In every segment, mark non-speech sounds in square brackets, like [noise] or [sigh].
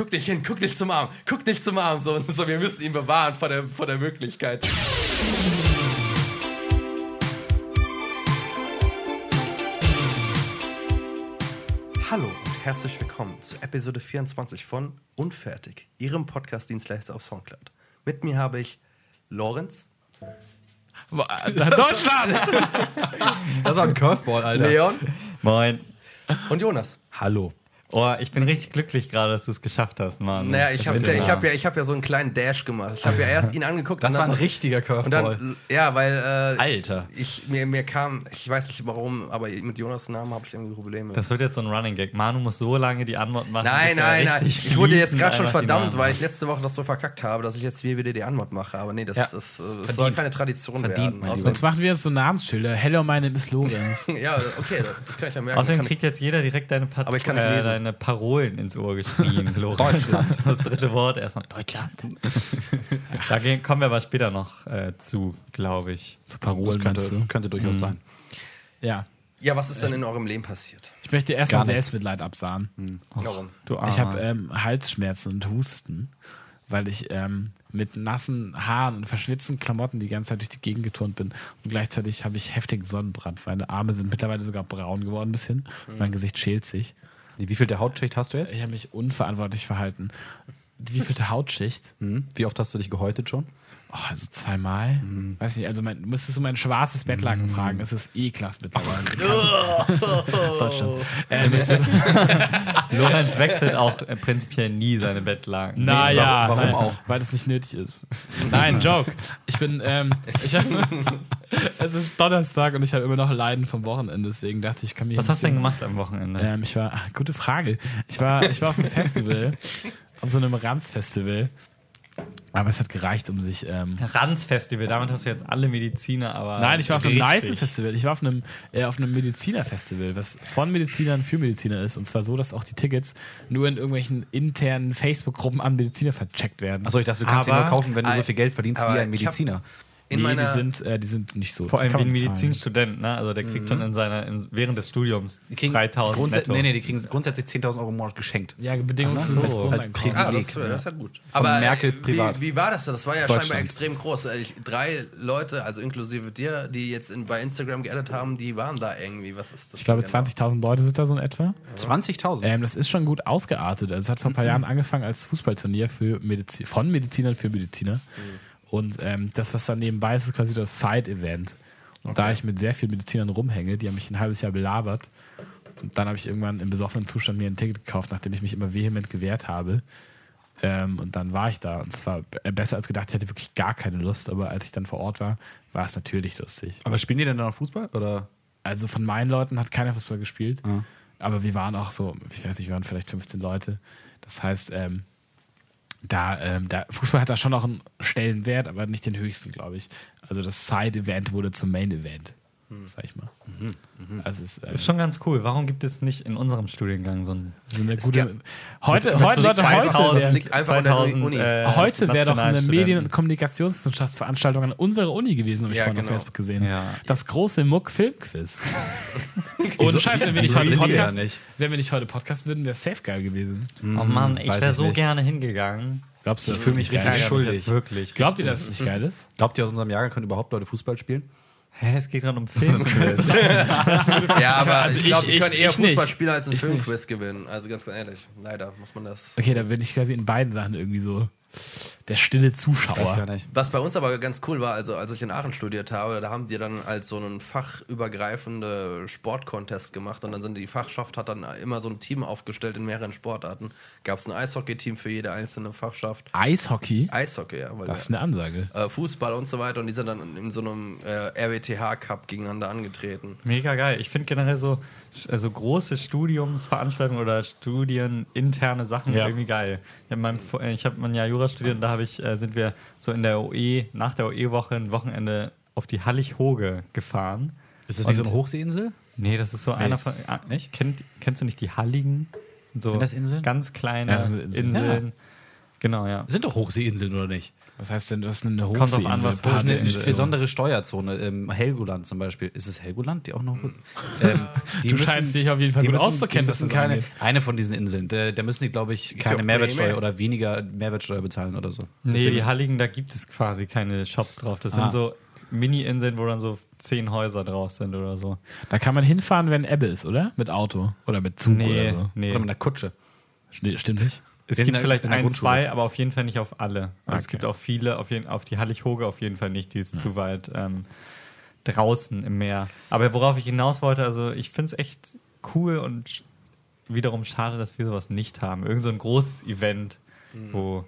guck dich hin, guck dich zum Arm, guck dich zum Arm. So, so wir müssen ihn bewahren vor der, vor der Möglichkeit. Hallo und herzlich willkommen zu Episode 24 von Unfertig, Ihrem Podcast-Dienstleister auf Soundcloud. Mit mir habe ich Lorenz, Deutschland! Das war ein Curveball, Alter. Leon Moin. und Jonas. Hallo. Oh, ich bin richtig glücklich gerade, dass du es geschafft hast, Mann. Naja, ich habe ja, ich hab ja, ich hab ja so einen kleinen Dash gemacht. Ich habe ja erst ihn angeguckt Das und war ein so, richtiger und Curveball. dann, ja, weil äh, Alter. ich, mir, mir kam, ich weiß nicht warum, aber mit Jonas Namen habe ich irgendwie Probleme. Das wird jetzt so ein Running Gag. Manu muss so lange die Antwort machen. nein, bis er nein, nein. Ich wurde jetzt gerade schon verdammt, weil ich letzte Woche das so verkackt habe, dass ich jetzt hier wieder die Antwort mache. Aber nee, das, Ja. das, äh, das soll Verdient. keine Tradition Verdient, werden. Sonst machen wir jetzt so Namensschilder. Hello, my name is Lorenz. [laughs] ja, okay, das kann ich ja merken. Außerdem kriegt jetzt jeder direkt deine, Pat Aber ich kann nicht äh, lesen. Deine Parolen ins Ohr geschrien. [laughs] Deutschland. Das dritte Wort erstmal Deutschland. [laughs] da gehen- kommen wir aber später noch äh, zu, glaube ich. Das Parolen meinst könnte, du? könnte durchaus sein. Ja. ja, was ist denn in eurem Leben passiert? Ich möchte erstmal. Selbstmitleid absahen. Warum? Du Ich habe ähm, Halsschmerzen und Husten, weil ich ähm, mit nassen Haaren und verschwitzten Klamotten die ganze Zeit durch die Gegend geturnt bin. Und gleichzeitig habe ich heftigen Sonnenbrand. Meine Arme sind mittlerweile sogar braun geworden ein bisschen. Mein Gesicht schält sich. Wie viel der Hautschicht hast du jetzt? Ich habe mich unverantwortlich verhalten. Wie viel Hautschicht? Hm? Wie oft hast du dich gehäutet schon? Oh, also zweimal. Weiß nicht, also mein, müsstest du mein schwarzes Bettlaken fragen. Es ist ekelhaft mittlerweile. Deutschland. [laughs] Ähm, [laughs] Lorenz wechselt auch prinzipiell nie seine Bettlaken. naja, warum nein, auch? Weil es nicht nötig ist. Nein, [laughs] Joke. Ich bin, ähm, ich hab, es ist Donnerstag und ich habe immer noch Leiden vom Wochenende, deswegen dachte ich, ich kann mir Was hast du denn gemacht am Wochenende? Ähm, ich war, ah, gute Frage. Ich war, ich war auf einem Festival, auf so einem Ranz-Festival. Aber es hat gereicht, um sich. Ähm, Ranz-Festival, damit hast du jetzt alle Mediziner, aber. Nein, ich war auf einem richtig. nice Festival. Ich war auf einem, äh, auf einem Mediziner-Festival, was von Medizinern für Mediziner ist. Und zwar so, dass auch die Tickets nur in irgendwelchen internen Facebook-Gruppen an Mediziner vercheckt werden. Achso, ich dachte, du kannst sie nur kaufen, wenn du so viel Geld verdienst wie ein Mediziner. In nee, meiner, die sind, äh, die sind nicht so. Vor allem wie ein. Medizinstudent, ne? Also der kriegt schon in seiner, in, während des Studiums Die kriegen 3000 grundsä- netto. Nee, nee, die kriegen grundsätzlich 10.000 Euro im Monat geschenkt. Ja, bedingungslos. So. Als. Privileg. Ah, das, Ja. das ist ja gut. Aber Merkel äh, privat. Wie, wie war das? denn? Das war ja scheinbar extrem groß. Äh, Ich, drei Leute, also inklusive dir, die jetzt in, bei Instagram geaddet haben, die waren da irgendwie. Was ist das? Ich glaube, denn genau? 20.000 Leute sind da so in etwa. 20.000? Ähm, das ist schon gut ausgeartet. Also es hat vor ein paar [laughs] Jahren angefangen als Fußballturnier für Medizi von Medizinern für Mediziner. Und ähm, das, was dann nebenbei ist, ist quasi das Side-Event. Und da ich mit sehr vielen Medizinern rumhänge, die haben mich ein halbes Jahr belabert. Und dann habe ich irgendwann im besoffenen Zustand mir ein Ticket gekauft, nachdem ich mich immer vehement gewehrt habe. Ähm, und dann war ich da. Und es war besser als gedacht. Ich hatte wirklich gar keine Lust. Aber als ich dann vor Ort war, war es natürlich lustig. Aber spielen die denn dann noch Fußball? Oder? Also von meinen Leuten hat keiner Fußball gespielt. Ah. Aber wir waren auch so, ich weiß nicht, wir waren vielleicht 15 Leute. Das heißt, ähm, da, ähm, da, Fußball hat da schon noch einen Stellenwert, aber nicht den höchsten, glaube ich. Also das Side-Event wurde zum Main-Event, sag ich mal. Also es ist, ähm, Ist schon ganz cool. Warum gibt es nicht in unserem Studiengang so ein. so eine gute. gab- Heute, Mit heute, so Leute, 2000 heute Das wäre liegt einfach an der 2000, Uni. äh, heute wär doch eine. Medien- und Kommunikationswissenschaftsveranstaltung an unserer Uni gewesen, habe ich Ja, vorhin genau. auf Facebook gesehen. Ja. Das große Muck-Film-Quiz. [laughs] Ohne Scheiß, wenn wir nicht heute Podcast, nicht? wenn wir nicht heute Podcast würden, wäre safe geil gewesen. Oh Mann, ich wäre so nicht. gerne hingegangen. Glaubst du, Ich dass fühl es mich richtig ist? schuldig. Wirklich. Glaubt ihr, dass es nicht geil ist? Glaubt ihr, aus unserem Jahrgang können überhaupt Leute Fußball spielen? Hä, es geht gerade um [laughs] Filmquiz. Ja, aber Also ich glaube, ich- die können eher ich nicht. Fußball spielen als einen Filmquiz gewinnen. Also ganz ehrlich. Leider muss man das. Okay, da bin ich quasi in beiden Sachen irgendwie so der stille Zuschauer. Weiß gar nicht. Was bei uns aber ganz cool war, also als ich in Aachen studiert habe, da haben die dann als so einen fachübergreifende Sportcontest gemacht und dann sind die Fachschaft hat dann immer so ein Team aufgestellt in mehreren Sportarten. Gab es ein Eishockey-Team für jede einzelne Fachschaft. Eishockey? Eishockey, ja. Weil Das ist eine Ansage. äh, Fußball und so weiter und die sind dann in so einem äh, RWTH-Cup gegeneinander angetreten. Mega geil. Ich finde generell so also große Studiumsveranstaltungen oder studieninterne Sachen Ja. irgendwie geil. Ich habe ich hab mein Jahr Jura und da habe ich, äh, sind wir so in der OE, nach der OE-Woche ein Wochenende auf die Hallig-Hoge gefahren. Ist das nicht so eine Hochseeinsel? Nee, das ist so einer von. Ah, Nicht? Kennt, kennst du nicht die Halligen? Sind, so Sind das Inseln? Ganz kleine Ja, Inseln. Inseln. Genau, ja. Sind doch Hochseeinseln, oder nicht? Was heißt denn, das ist eine Kommt drauf an, was Das ist eine besondere Steuerzone. Ähm, Helgoland zum Beispiel. Ist es Helgoland, die auch noch? [laughs] Ähm, die Du scheinst dich auf jeden Fall gut müssen, auszukennen, müssen das keine, angeht. eine von diesen Inseln. Da, da müssen die, glaube ich, keine Mehrwertsteuer oder weniger Mehrwertsteuer bezahlen oder so. Nee, die Halligen, da gibt es quasi keine Shops drauf. Das Ah. sind so Mini-Inseln, wo dann so zehn Häuser drauf sind oder so. Da kann man hinfahren, wenn Ebbe ist, oder? Mit Auto oder mit Zug Nee, oder so. nee. Oder mit einer Kutsche. Sti- Stimmt nicht? Es sind gibt in vielleicht der ein, zwei, aber auf jeden Fall nicht auf alle. Also Es Okay. gibt auch viele, auf, jeden, auf die Hallig-Hoge auf jeden Fall nicht, die ist zu weit ähm, draußen im Meer. Aber worauf ich hinaus wollte, also ich finde es echt cool und wiederum schade, dass wir sowas nicht haben. Irgend so ein großes Event, wo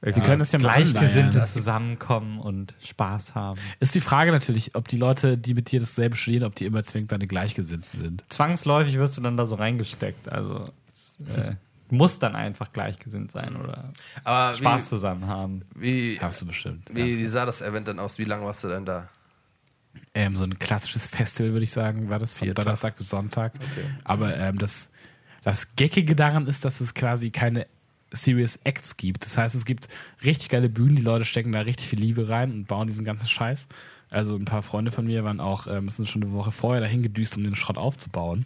Wir können das ja Gleichgesinnte anleiern. zusammenkommen und Spaß haben. Ist die Frage natürlich, ob die Leute, die mit dir dasselbe studieren, ob die immer zwingend deine Gleichgesinnten sind. Zwangsläufig wirst du dann da so reingesteckt. Also es äh, muss dann einfach gleichgesinnt sein oder Aber Spaß zusammen haben. wie, wie, Hast du bestimmt. wie sah das Event denn aus? Wie lange warst du denn da? Ähm, so ein klassisches Festival, würde ich sagen, war das von Vier. Donnerstag bis Sonntag. Aber ähm, das, das Geckige daran ist, dass es quasi keine Serious Acts gibt. Das heißt, es gibt richtig geile Bühnen, die Leute stecken da richtig viel Liebe rein und bauen diesen ganzen Scheiß. Also ein paar Freunde von mir waren auch, ähm, sind schon eine Woche vorher dahin gedüst, um den Schrott aufzubauen.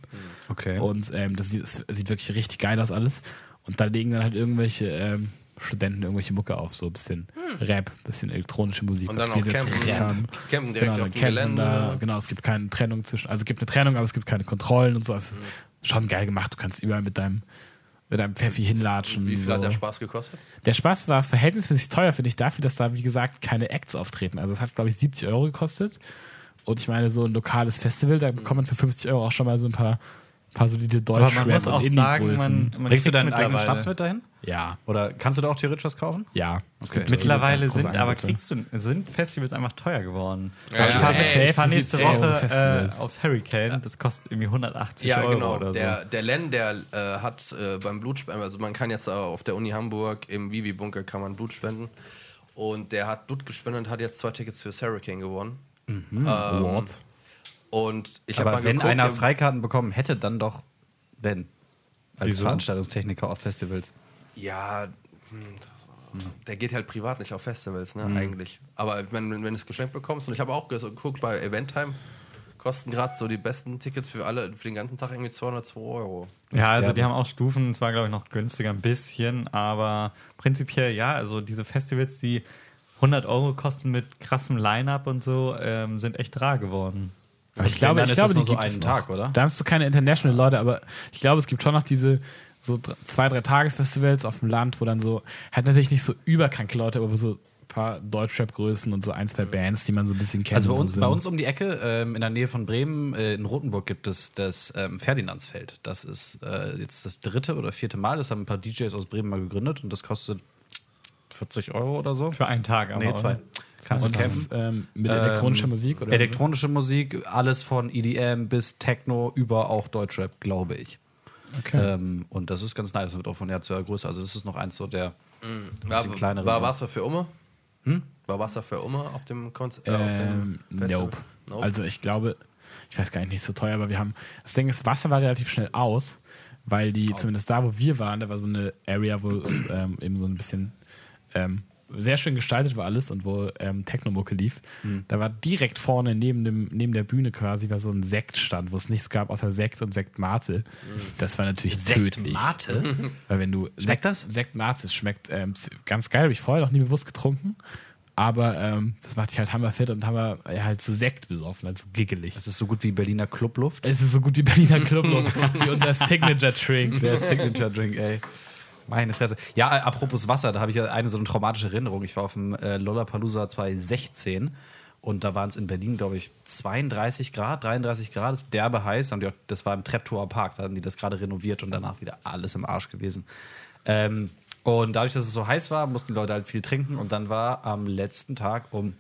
Okay. Und ähm, das sieht, es sieht wirklich richtig geil aus alles. Und da legen dann halt irgendwelche ähm, Studenten irgendwelche Mucke auf, so ein bisschen Rap, bisschen elektronische Musik. Und dann auch campen, campen direkt Genau, auf dem Gelände. Da, genau, es gibt keine Trennung zwischen, also es gibt eine Trennung, aber es gibt keine Kontrollen und so. Es ist schon geil gemacht. Du kannst überall mit deinem, mit deinem Pfeffi hinlatschen. Wie viel so. hat der Spaß gekostet? Der Spaß war verhältnismäßig teuer, finde ich, dafür, dass da, wie gesagt, keine Acts auftreten. Also es hat, glaube ich, 70 Euro gekostet. Und ich meine, so ein lokales Festival, da bekommt man für 50 Euro auch schon mal so ein paar, paar solide Aber man Deutsch-Rap muss auch und sagen, man, man Bringst du kriegt deinen eigenen Schnaps mit dahin? Ja, Oder kannst du da auch theoretisch was kaufen? ja. Es gibt Mittlerweile sind aber kriegst du, sind Festivals einfach teuer geworden. Ja, Also ich fahre Safe ich fahr nächste 70 Euro Woche äh, aufs Hurricane. Das kostet irgendwie 180 Ja, Euro genau. oder so. Der, der Len, der äh, hat äh, beim Blutspenden, also man kann jetzt auf der Uni Hamburg im Vivi-Bunker kann man Blut spenden. Und der hat Blut gespendet und hat jetzt zwei Tickets fürs Hurricane gewonnen. Ähm, What? Und ich habe Aber mal wenn geguckt, einer Freikarten bekommen hätte, dann doch Ben. Als Wieso? Veranstaltungstechniker auf Festivals. Ja, hm, der geht halt privat nicht auf Festivals, ne, eigentlich. Aber wenn, wenn, wenn du es geschenkt bekommst, und ich habe auch geguckt, bei Eventtime kosten gerade so die besten Tickets für alle für den ganzen Tag irgendwie 202 Euro. Ja, also die haben auch Stufen, zwar glaube ich noch günstiger ein bisschen, aber prinzipiell ja, also diese Festivals, die 100 Euro kosten mit krassem Line-Up und so, ähm, sind echt rar geworden. Aber ich glaube, dann ich ist glaube, das die nur so gibt einen es Tag, noch. oder? Da hast du keine International Leute, aber ich glaube, es gibt schon noch diese so zwei, drei Tagesfestivals auf dem Land, wo dann so, halt natürlich nicht so überkranke Leute, aber wo so ein paar Deutschrap-Größen und so ein, zwei Bands, die man so ein bisschen kennt. Also bei so uns, sind. bei uns um die Ecke, ähm, in der Nähe von Bremen, äh, in Rothenburg, gibt es das ähm, Ferdinandsfeld. Das ist äh, jetzt das dritte oder vierte Mal. Das haben ein paar DJs aus Bremen mal gegründet und das kostet 40 Euro oder so. Für einen Tag aber. Nee, zwei. oder? Kannst du Und das campen. ähm, mit Ähm, elektronischer Musik oder? Elektronische Musik, alles von EDM bis Techno über auch Deutschrap, glaube ich. Okay. Ähm, und das ist ganz nice. Das wird auch von Jahr zu Jahr größer. Also das ist noch eins so der War, bisschen kleinere. war. Wasser für Umme? War Wasser für Umme auf dem Konzert? Äh, Ähm, nope. Nope. Also ich glaube, ich weiß gar nicht, nicht so teuer, aber wir haben, das Ding ist, Wasser war relativ schnell aus, weil die, zumindest da, wo wir waren, da war so eine Area, wo es ähm, eben so ein bisschen ähm, sehr schön gestaltet war alles und wo ähm, Technomucke lief. Mhm. Da war direkt vorne neben, dem, neben der Bühne quasi war so ein Sektstand, wo es nichts gab außer Sekt und Sektmate. Das war natürlich tödlich. Mate? [laughs] Weil wenn du Schmeckt das? Sekt Mate, es schmeckt ähm, ganz geil, habe ich vorher noch nie bewusst getrunken. Aber ähm, das macht dich halt hammerfit und hammer ja, halt so Sekt besoffen, halt so giggelig. Das ist so gut wie Berliner Clubluft. Es ist so gut wie Berliner [laughs] Club, wie unser Signature Drink. Der Signature Drink, ey. Meine Fresse. Ja, äh, apropos Wasser, da habe ich ja eine so eine traumatische Erinnerung. Ich war auf dem äh, Lollapalooza 2016 und da waren es in Berlin, glaube ich, 32 Grad, 33 Grad, derbe heiß. Haben die das war im Treptower Park, da hatten die das gerade renoviert und danach wieder alles im Arsch gewesen. Ähm, und dadurch, dass es so heiß war, mussten die Leute halt viel trinken und dann war am letzten Tag um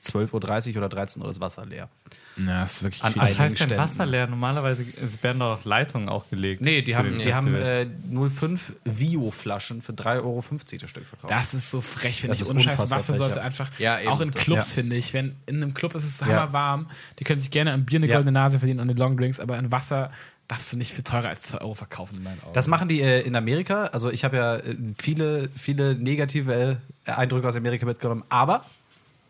12.30 Uhr oder 13 Uhr das Wasser leer. Na, das ist wirklich An viel. Was einigen heißt denn Ständen. Wasser leer? Normalerweise es werden doch Leitungen auch gelegt. Nee, die haben, den die haben äh, 05 Vio-Flaschen für 3,50 Euro das Stück verkauft. Das ist so frech, finde Das ich. ist Ohne Scheiß unfassbar Wasser frech, sollte ja. einfach, Ja, eben. auch in Das- Clubs, ja. finde ich. Wenn in einem Club ist es Ja. hammerwarm, die können sich gerne am Bier eine Ja. goldene Nase verdienen und die Longdrinks, aber in Wasser darfst du nicht für teurer als 2 Euro verkaufen in meinen Augen. Das machen die äh, in Amerika. Also ich habe ja äh, viele, viele negative äh, Eindrücke aus Amerika mitgenommen. Aber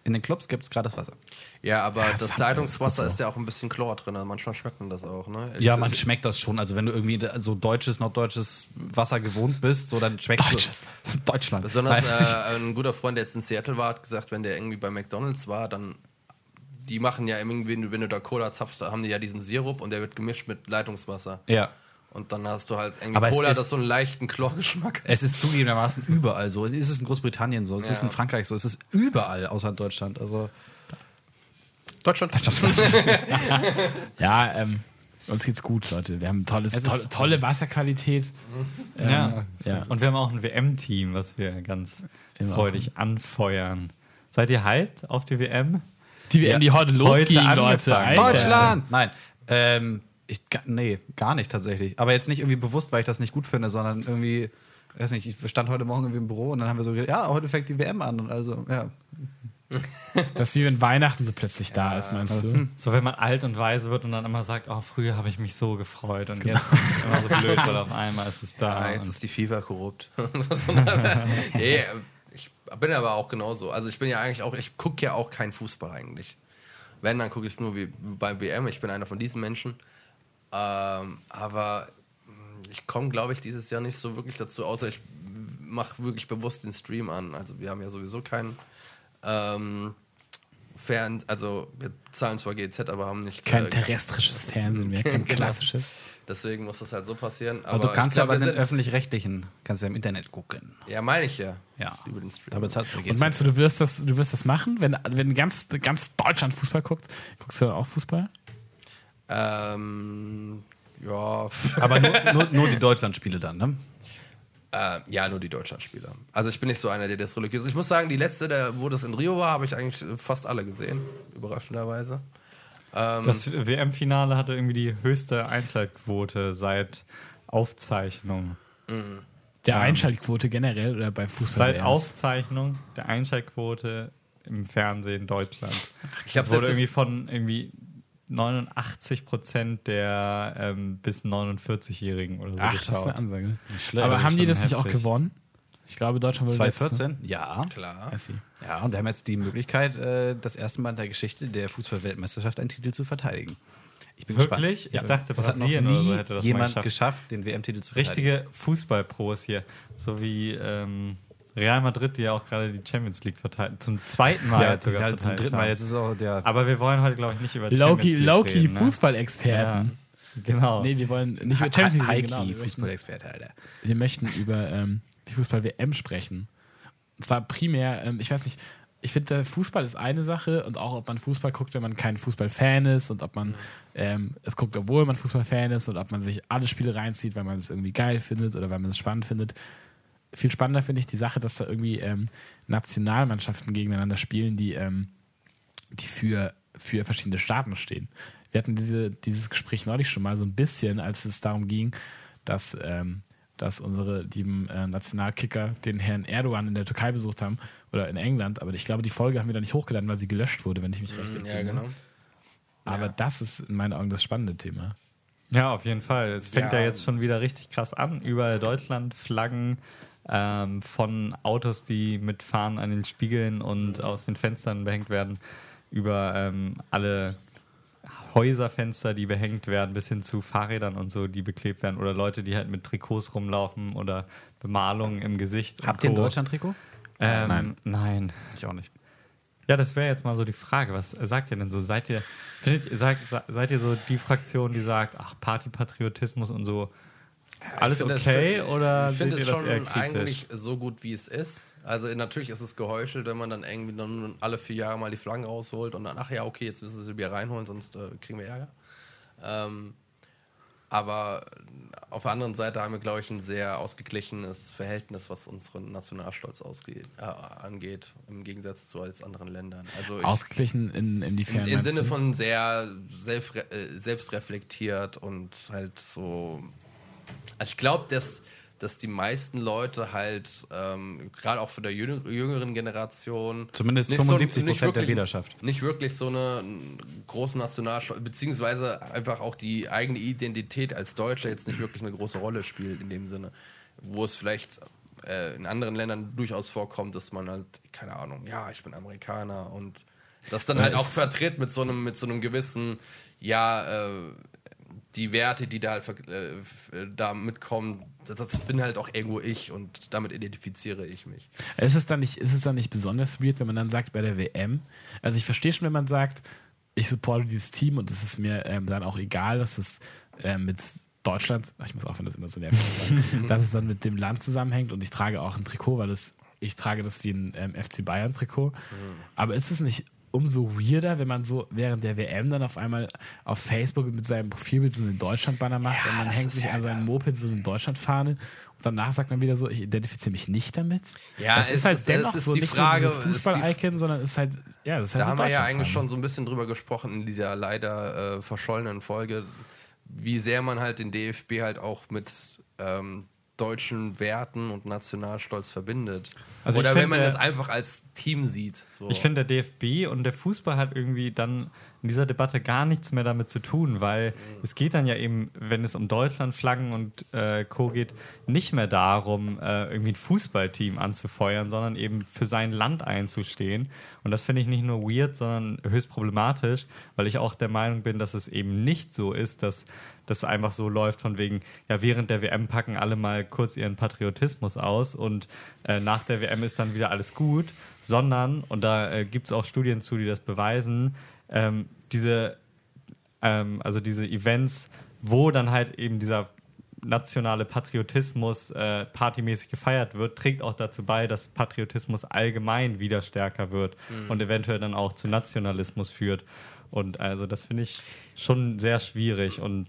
in den Clubs gibt es gerade das Wasser. Ja, aber Ja, das das Leitungswasser so. ist ja auch ein bisschen Chlor drin. Also manchmal schmeckt man das auch, ne? Ja, man schmeckt das schon. Also wenn du irgendwie so deutsches, norddeutsches Wasser gewohnt bist, so dann schmeckst Deutsches. du Deutschland. Besonders äh, ein guter Freund, der jetzt in Seattle war, hat gesagt, wenn der irgendwie bei McDonalds war, dann die machen ja irgendwie, wenn du da Cola zapfst, da haben die ja diesen Sirup und der wird gemischt mit Leitungswasser. ja. Und dann hast du halt irgendwie Aber Cola, ist- das so einen leichten Chlorgeschmack. Es ist zugegebenermaßen überall so. Es ist in Großbritannien so, es ist Ja. in Frankreich so, es ist überall außer in Deutschland. Also Deutschland. [laughs] Ja, ähm, uns geht's gut, Leute. Wir haben tolles, Es tolle, ist- tolle Wasserqualität. Ähm, Ja. ja. Und wir haben auch ein WM-Team, was wir ganz Immer freudig anfeuern. Seid ihr hyped auf die WM? Die WM, die heute losging, Leute. angefangen. Deutschland! Nein. Ähm, ich, nee, gar nicht tatsächlich. Aber jetzt nicht irgendwie bewusst, weil ich das nicht gut finde, sondern irgendwie, weiß nicht, ich stand heute Morgen irgendwie im Büro und dann haben wir so gedacht, ja, heute fängt die WM an. Und also, ja. Das ist wie wenn Weihnachten so plötzlich da ist, meinst du? So, wenn man alt und weise wird und dann immer sagt, oh, früher habe ich mich so gefreut und jetzt ist es immer so blöd, weil auf einmal ist es da. Ah, jetzt ist die FIFA korrupt. [laughs] [laughs] nee, ich bin aber auch genauso. Also ich bin ja eigentlich auch, ich gucke ja auch keinen Fußball eigentlich. Wenn, dann gucke ich es nur wie beim WM. Ich bin einer von diesen Menschen. Ähm, aber mh, ich komme, glaube ich, dieses Jahr nicht so wirklich dazu, außer ich mache wirklich bewusst den Stream an. Also wir haben ja sowieso keinen ähm, Fern, also wir zahlen zwar GZ, aber haben nicht Kein äh, terrestrisches Fernsehen mehr, kein [laughs] Genau. klassisches. Deswegen muss das halt so passieren. Aber, du ich kannst ja bei den öffentlich-rechtlichen, kannst du ja im Internet gucken. Ja, meine ich ja. Ja. Liebe den Stream. Da bezahlst du Und meinst du, du wirst das, du wirst das machen, wenn, wenn ganz, ganz Deutschland Fußball guckt? Guckst du dann auch Fußball? Ähm, ja, Aber nur, nur, nur die Deutschlandspiele dann, ne? äh, ja, nur die Deutschlandspieler. Also ich bin nicht so einer, der das religiös. Ich muss sagen, die letzte, der, wo das in Rio war, habe ich eigentlich fast alle gesehen, überraschenderweise. Ähm, Das WM-Finale hatte irgendwie die höchste Einschaltquote seit Aufzeichnung. Der Einschaltquote generell oder bei Fußball? Seit Aufzeichnung der Einschaltquote im Fernsehen Deutschland. ich habe wurde irgendwie von irgendwie 89 Prozent der ähm, bis 49-Jährigen oder so Ach, das ist geschaut. eine Ansage. schlecht. Aber haben die das nicht auch heftig. gewonnen? Ich glaube, Deutschland wurde letzter. 2014? Ja. klar. Ja, und wir haben jetzt die Möglichkeit, äh, das erste Mal in der Geschichte der Fußball-Weltmeisterschaft einen Titel zu verteidigen. Ich bin Wirklich? gespannt. Ich dachte, das hat noch nie so hätte das jemand geschafft. geschafft, den WM-Titel zu verteidigen. Richtige Fußballpros hier. So wie ähm, Real Madrid, die ja auch gerade die Champions League verteilt. Zum zweiten Mal Ja, jetzt sogar halt zum dritten Mal. haben. Jetzt ist auch der. Aber wir wollen heute, glaube ich, nicht über Loki, Champions League Loki reden, ne? Fußballexperten. Genau. Nee, wir wollen nicht über Champions League reden, genau. Heiki, wir, möchten, Fußballexperte, Alter. wir möchten über ähm, die Fußball-WM sprechen. Und zwar primär, ähm, ich weiß nicht, ich finde, Fußball ist eine Sache und auch, ob man Fußball guckt, wenn man kein Fußballfan ist und ob man ähm, es guckt, obwohl man Fußballfan ist und ob man sich alle Spiele reinzieht, weil man es irgendwie geil findet oder weil man es spannend findet. Viel spannender finde ich die Sache, dass da irgendwie ähm, Nationalmannschaften gegeneinander spielen, die, ähm, die für, für verschiedene Staaten stehen. Wir hatten diese, dieses Gespräch neulich schon mal so ein bisschen, als es darum ging, dass, ähm, dass unsere lieben äh, Nationalkicker den Herrn Erdogan in der Türkei besucht haben oder in England, aber ich glaube, die Folge haben wir da nicht hochgeladen, weil sie gelöscht wurde, wenn ich mich recht Ja, entsinne. genau. Aber das ist in meinen Augen das spannende Thema. Ja, auf jeden Fall. Es fängt ja, Ja. jetzt schon wieder richtig krass an. Überall Deutschland, Flaggen ähm, von Autos, die mit Fahnen an den Spiegeln und aus den Fenstern behängt werden, über ähm, alle Häuserfenster, die behängt werden, bis hin zu Fahrrädern und so, die beklebt werden. Oder Leute, die halt mit Trikots rumlaufen oder Bemalungen im Gesicht. Habt ihr ein Co. Deutschland-Trikot? Ähm, Nein. Nein. Ich auch nicht. Ja, das wäre jetzt mal so die Frage. Was sagt ihr denn so? Seid ihr, findet, ihr- seid, seid ihr so die Fraktion, die sagt, ach, Partypatriotismus und so, alles okay? oder ich finde es das schon eigentlich so gut, wie es ist. Also natürlich ist es geheuchelt, wenn man dann irgendwie dann alle vier Jahre mal die Flaggen rausholt und dann, ach ja, okay, jetzt müssen wir sie wieder reinholen, sonst äh, kriegen wir Ärger. Ähm, aber auf der anderen Seite haben wir, glaube ich, ein sehr ausgeglichenes Verhältnis, was unseren Nationalstolz ausgeht, äh, angeht, im Gegensatz zu als anderen Ländern. Also ich, Ausgeglichen in, inwiefern? im, Sinne von sehr selbst, äh, selbstreflektiert und halt so. Also ich glaube, dass dass die meisten Leute halt, ähm, gerade auch von der jüng- jüngeren Generation, Zumindest nicht 75% nicht der wirklich- Wählerschaft. Nicht wirklich so eine große Nationalstolz, beziehungsweise einfach auch die eigene Identität als Deutscher jetzt nicht wirklich eine große Rolle spielt in dem Sinne, wo es vielleicht äh, in anderen Ländern durchaus vorkommt, dass man halt, keine Ahnung, ja, ich bin Amerikaner und das dann halt auch vertritt mit so einem, mit so einem gewissen, ja, äh, die Werte, die da halt äh, äh, da mitkommen, das, das bin halt auch irgendwo ich und damit identifiziere ich mich. Ist es, dann nicht, ist es dann nicht besonders weird, wenn man dann sagt, bei der WM, also ich verstehe schon, wenn man sagt, ich supporte dieses Team und es ist mir ähm, dann auch egal, dass es ähm, mit Deutschland, ich muss aufhören, das immer so nervig [laughs] dass es dann mit dem Land zusammenhängt und ich trage auch ein Trikot, weil das, ich trage das wie ein ähm, FC Bayern-Trikot. Aber ist es nicht umso weirder, wenn man so während der WM dann auf einmal auf Facebook mit seinem Profilbild so einen Deutschland-Banner macht und man hängt sich ja- an seinem Moped so eine Deutschland-Fahne und danach sagt man wieder so, ich identifiziere mich nicht damit. Ja, das ist halt ist- dennoch es ist so die nicht Frage, nur Fußball-Icon, sondern es ist halt, ja, das ist halt Da haben wir ja eigentlich schon so ein bisschen drüber gesprochen in dieser leider äh, verschollenen Folge, wie sehr man halt den DFB halt auch mit ähm, deutschen Werten und Nationalstolz verbindet. Also Oder wenn finde- man das einfach als Team sieht. So. Ich finde, der DFB und der Fußball hat irgendwie dann in dieser Debatte gar nichts mehr damit zu tun, weil es geht dann ja eben, wenn es um Deutschlandflaggen und äh, Co. geht, nicht mehr darum, äh, irgendwie ein Fußballteam anzufeuern, sondern eben für sein Land einzustehen. Und das finde ich nicht nur weird, sondern höchst problematisch, weil ich auch der Meinung bin, dass es eben nicht so ist, dass das einfach so läuft von wegen, ja, während der WM packen alle mal kurz ihren Patriotismus aus und äh, nach der WM ist dann wieder alles gut, sondern, und da äh, gibt es auch Studien zu, die das beweisen, ähm, diese, ähm, also diese Events, wo dann halt eben dieser nationale Patriotismus äh, partymäßig gefeiert wird, trägt auch dazu bei, dass Patriotismus allgemein wieder stärker wird und eventuell dann auch zu Nationalismus führt. Und also das finde ich schon sehr schwierig und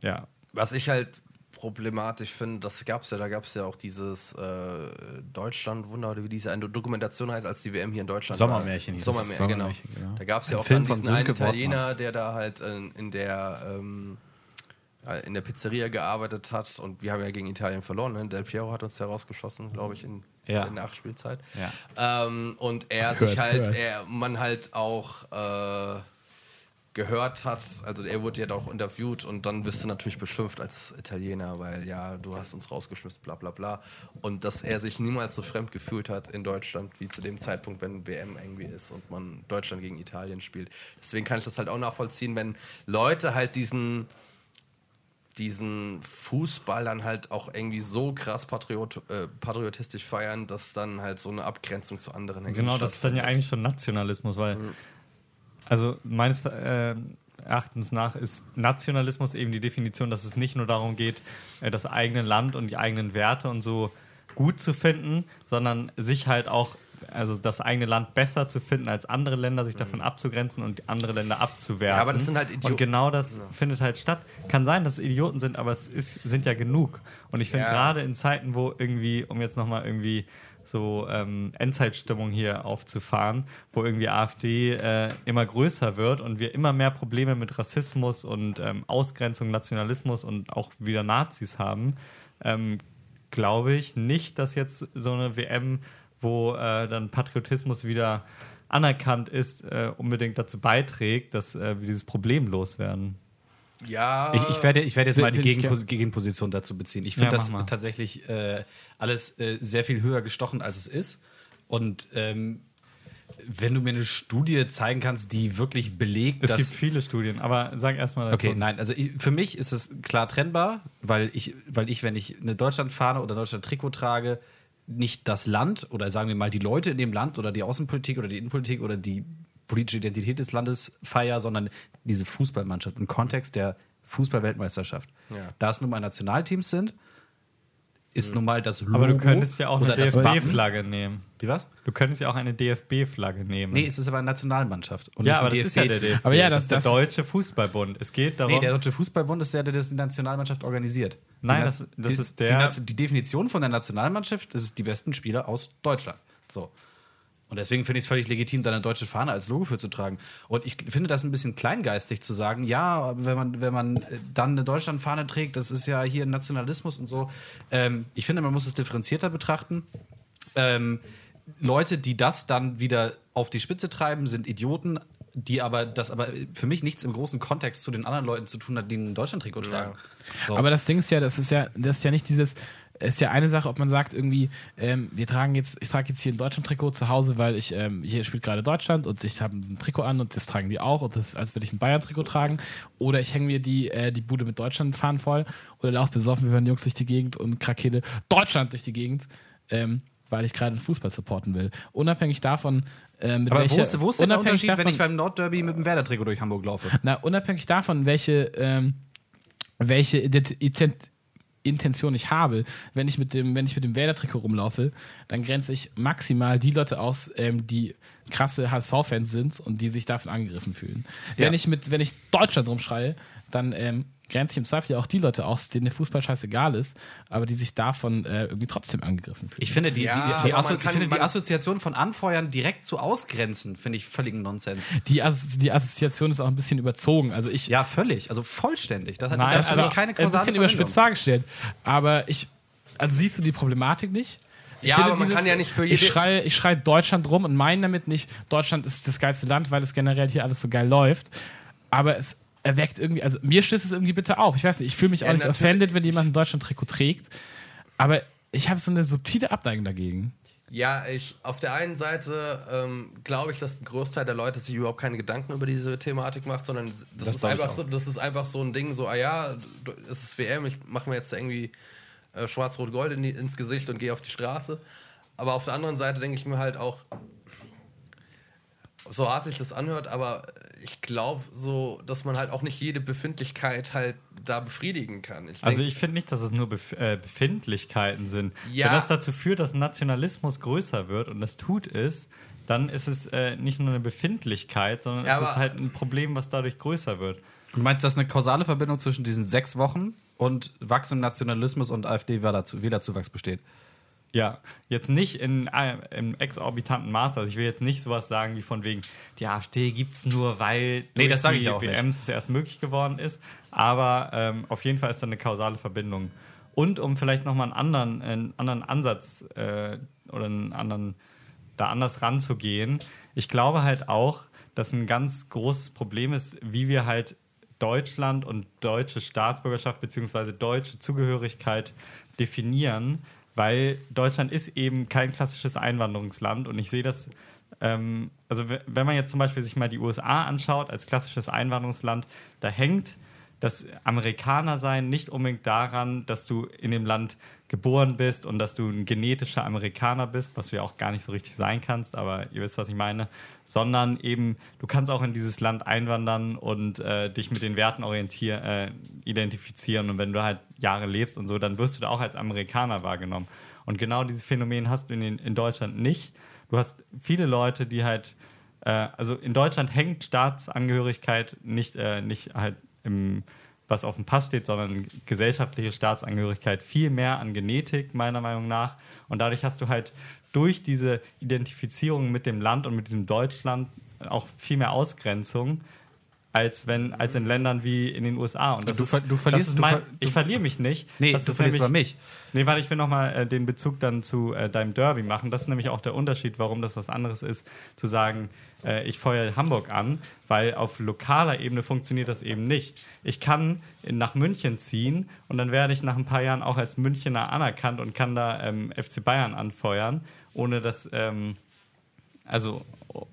ja. Was ich halt problematisch finde, das gab es ja, da gab es ja auch dieses äh, Deutschlandwunder oder wie diese eine Dokumentation heißt, als die WM hier in Deutschland Sommermärchen war. Sommermärchen, genau. Genau. Da gab es ja Ein auch Film dann von diesen einen. Italiener, der da halt in, in der ähm, ja, in der Pizzeria gearbeitet hat und wir haben ja gegen Italien verloren. Ne? Del Piero hat uns da rausgeschossen, glaube ich, in Ja. der Nachspielzeit. Ja. Ähm, und er Hört, sich halt, hört. er, man halt auch äh, gehört hat, also er wurde ja auch interviewt und dann wirst du natürlich beschimpft als Italiener, weil ja, du hast uns rausgeschmissen, bla bla bla. Und dass er sich niemals so fremd gefühlt hat in Deutschland wie zu dem Zeitpunkt, wenn WM irgendwie ist und man Deutschland gegen Italien spielt. Deswegen kann ich das halt auch nachvollziehen, wenn Leute halt diesen diesen Fußball dann halt auch irgendwie so krass patriot, äh, patriotistisch feiern, dass dann halt so eine Abgrenzung zu anderen Genau, das ist dann ja eigentlich schon Nationalismus, weil, also meines äh, Erachtens nach ist Nationalismus eben die Definition, dass es nicht nur darum geht, äh, das eigene Land und die eigenen Werte und so gut zu finden, sondern sich halt auch, also das eigene Land besser zu finden als andere Länder, sich davon abzugrenzen und andere Länder abzuwerten. Ja, aber das sind halt Idioten. Und genau das findet halt statt. Kann sein, dass es Idioten sind, aber es ist, sind ja genug. Und ich finde Ja. gerade in Zeiten, wo irgendwie, um jetzt nochmal irgendwie so ähm, Endzeitstimmung hier aufzufahren, wo irgendwie AfD äh, immer größer wird und wir immer mehr Probleme mit Rassismus und ähm, Ausgrenzung, Nationalismus und auch wieder Nazis haben, ähm, glaube ich nicht, dass jetzt so eine WM, wo äh, dann Patriotismus wieder anerkannt ist, äh, unbedingt dazu beiträgt, dass äh, wir dieses Problem loswerden. Ja, Ich, ich, werde, ich werde jetzt mal die Gegenpos Gegenposition dazu beziehen. Ich Ja, finde mach das mal. tatsächlich äh, alles äh, sehr viel höher gestochen, als es ist. Und ähm, wenn du mir eine Studie zeigen kannst, die wirklich belegt, Es dass. gibt viele Studien, aber sag erstmal Okay, nein, also ich, für mich ist es klar trennbar, weil ich, weil ich, wenn ich eine Deutschlandfahne oder Deutschland-Trikot trage, nicht das Land oder sagen wir mal die Leute in dem Land oder die Außenpolitik oder die Innenpolitik oder die politische Identität des Landes feier, sondern diese Fußballmannschaft im Kontext der Fußball-Weltmeisterschaft. Ja. Da es nun mal Nationalteams sind, ist nun mal das Logo Aber du könntest ja auch eine. DFB-Flagge nehmen. Die was? Du könntest ja auch eine DFB-Flagge nehmen. Nee, es ist aber eine Nationalmannschaft. Und ja, nicht aber ein das ist ja der DFB. Aber ja, das, das- ist der Deutsche Fußballbund. Es geht darum. Nee, der Deutsche Fußballbund ist der, der das die Nationalmannschaft organisiert. Nein, die, das- das die, ist der- Die, die Definition von der Nationalmannschaft ist die besten Spieler aus Deutschland. So. Und deswegen finde ich es völlig legitim, deine deutsche Fahne als Logo für zu tragen. Und ich finde das ein bisschen kleingeistig zu sagen, ja, wenn man, wenn man äh, dann eine Deutschlandfahne trägt, das ist ja hier Nationalismus und so. Ähm, ich finde, man muss es differenzierter betrachten. Ähm, Leute, die das dann wieder auf die Spitze treiben, sind Idioten, die aber das aber für mich nichts im großen Kontext zu den anderen Leuten zu tun hat, die ein Deutschland-Trikot tragen. So. Aber das Ding ist ja, das ist ja, das ist ja nicht dieses, es ist ja eine Sache, ob man sagt irgendwie, ähm, wir tragen jetzt, ich trage jetzt hier ein Deutschland-Trikot zu Hause, weil ich, ähm, hier spielt gerade Deutschland und ich habe ein Trikot an und das tragen die auch und das ist, als würde ich ein Bayern-Trikot tragen. Oder ich hänge mir die, äh, die Bude mit Deutschland-Fahren voll oder laufe besoffen, wir werden Jungs durch die Gegend und krakele Deutschland durch die Gegend. Ähm, weil ich gerade den Fußball supporten will. Unabhängig davon, äh, mit aber welcher, wo ist, wo ist der Unterschied, wenn davon- ich beim Nordderby mit dem Werder-Trikot durch Hamburg laufe? na, unabhängig davon, welche, ähm, welche Ident Intention ich habe, wenn ich mit dem, wenn ich mit dem Werder-Trikot rumlaufe, dann grenze ich maximal die Leute aus, ähm, die krasse HSV-Fans sind und die sich davon angegriffen fühlen. Ja. Wenn ich mit, wenn ich Deutschland rumschreie, dann ähm, grenze ich im Zweifel ja auch die Leute aus, denen der Fußball scheißegal ist, aber die sich davon äh, irgendwie trotzdem angegriffen fühlen. Ich finde die, Ja, die, die, Asso ich kann- finde die Assoziation von Anfeuern direkt zu Ausgrenzen, finde ich völligen Nonsens. Die, Assozi die Assoziation ist auch ein bisschen überzogen. Also ich, Ja, völlig. Also vollständig. Das hat Nein, das ist also keine ein bisschen überspitzt dargestellt. Aber ich, also siehst du die Problematik nicht? Ich Ja, finde aber man kann ja nicht für Ich jede- schreie, ich schreie Deutschland rum und meine damit nicht, Deutschland ist das geilste Land, weil es generell hier alles so geil läuft. Aber es erweckt irgendwie, also mir stößt es irgendwie bitte auf. Ich weiß nicht, ich fühle mich auch Ja, nicht natürlich. offended, wenn jemand ein Deutschland-Trikot trägt. Aber ich habe so eine subtile Abneigung dagegen. Ja, ich auf der einen Seite ähm, glaube ich, dass ein Großteil der Leute sich überhaupt keine Gedanken über diese Thematik macht, sondern das, Das ist einfach auch. so, das ist einfach so ein Ding, so, ah ja, es ist WM, ich mache mir jetzt irgendwie äh, Schwarz-Rot-Gold in ins Gesicht und gehe auf die Straße. Aber auf der anderen Seite denke ich mir halt auch, so hart sich das anhört, aber ich glaube so, dass man halt auch nicht jede Befindlichkeit halt da befriedigen kann. Ich Also denk- ich finde nicht, dass es nur Bef äh, Befindlichkeiten sind. Ja. Wenn das dazu führt, dass Nationalismus größer wird und das tut es, dann ist es äh, nicht nur eine Befindlichkeit, sondern Ja, es ist halt ein Problem, was dadurch größer wird. Du meinst, dass eine kausale Verbindung zwischen diesen sechs Wochen und wachsendem Nationalismus und AfD-Wählerzuwachs besteht? Ja, jetzt nicht in äh, im exorbitanten Maß. Also ich will jetzt nicht sowas sagen wie von wegen, die AfD gibt es nur, weil Nee, durch das die ich auch nicht. WMs es erst möglich geworden ist. Aber ähm, auf jeden Fall ist da eine kausale Verbindung. Und um vielleicht nochmal einen anderen, einen anderen Ansatz äh, oder einen anderen, da anders ranzugehen, ich glaube halt auch, dass ein ganz großes Problem ist, wie wir halt Deutschland und deutsche Staatsbürgerschaft beziehungsweise deutsche Zugehörigkeit definieren, weil Deutschland ist eben kein klassisches Einwanderungsland und ich sehe das, ähm, also wenn man jetzt zum Beispiel sich mal die USA anschaut als klassisches Einwanderungsland, da hängt das Amerikanersein nicht unbedingt daran, dass du in dem Land geboren bist und dass du ein genetischer Amerikaner bist, was du ja auch gar nicht so richtig sein kannst, aber ihr wisst, was ich meine, sondern eben, du kannst auch in dieses Land einwandern und äh, dich mit den Werten orientieren, äh, identifizieren und wenn du halt Jahre lebst und so, dann wirst du da auch als Amerikaner wahrgenommen. Und genau dieses Phänomen hast du in, den, in Deutschland nicht. Du hast viele Leute, die halt, äh, also in Deutschland hängt Staatsangehörigkeit nicht, äh, nicht halt im, was auf dem Pass steht, sondern gesellschaftliche Staatsangehörigkeit viel mehr an Genetik, meiner Meinung nach. Und dadurch hast du halt durch diese Identifizierung mit dem Land und mit diesem Deutschland auch viel mehr Ausgrenzung, als wenn als in Ländern wie in den USA. Und das Du ist, ver- du verlierst- ist du mein, ver- ich verliere mich nicht. Nee, das du ist verlierst aber mich. Nee, warte, ich will nochmal äh, den Bezug dann zu äh, deinem Derby machen. Das ist nämlich auch der Unterschied, warum das was anderes ist, zu sagen, äh, ich feuere Hamburg an, weil auf lokaler Ebene funktioniert das eben nicht. Ich kann nach München ziehen und dann werde ich nach ein paar Jahren auch als Münchner anerkannt und kann da ähm, FC Bayern anfeuern, ohne dass, ähm, also,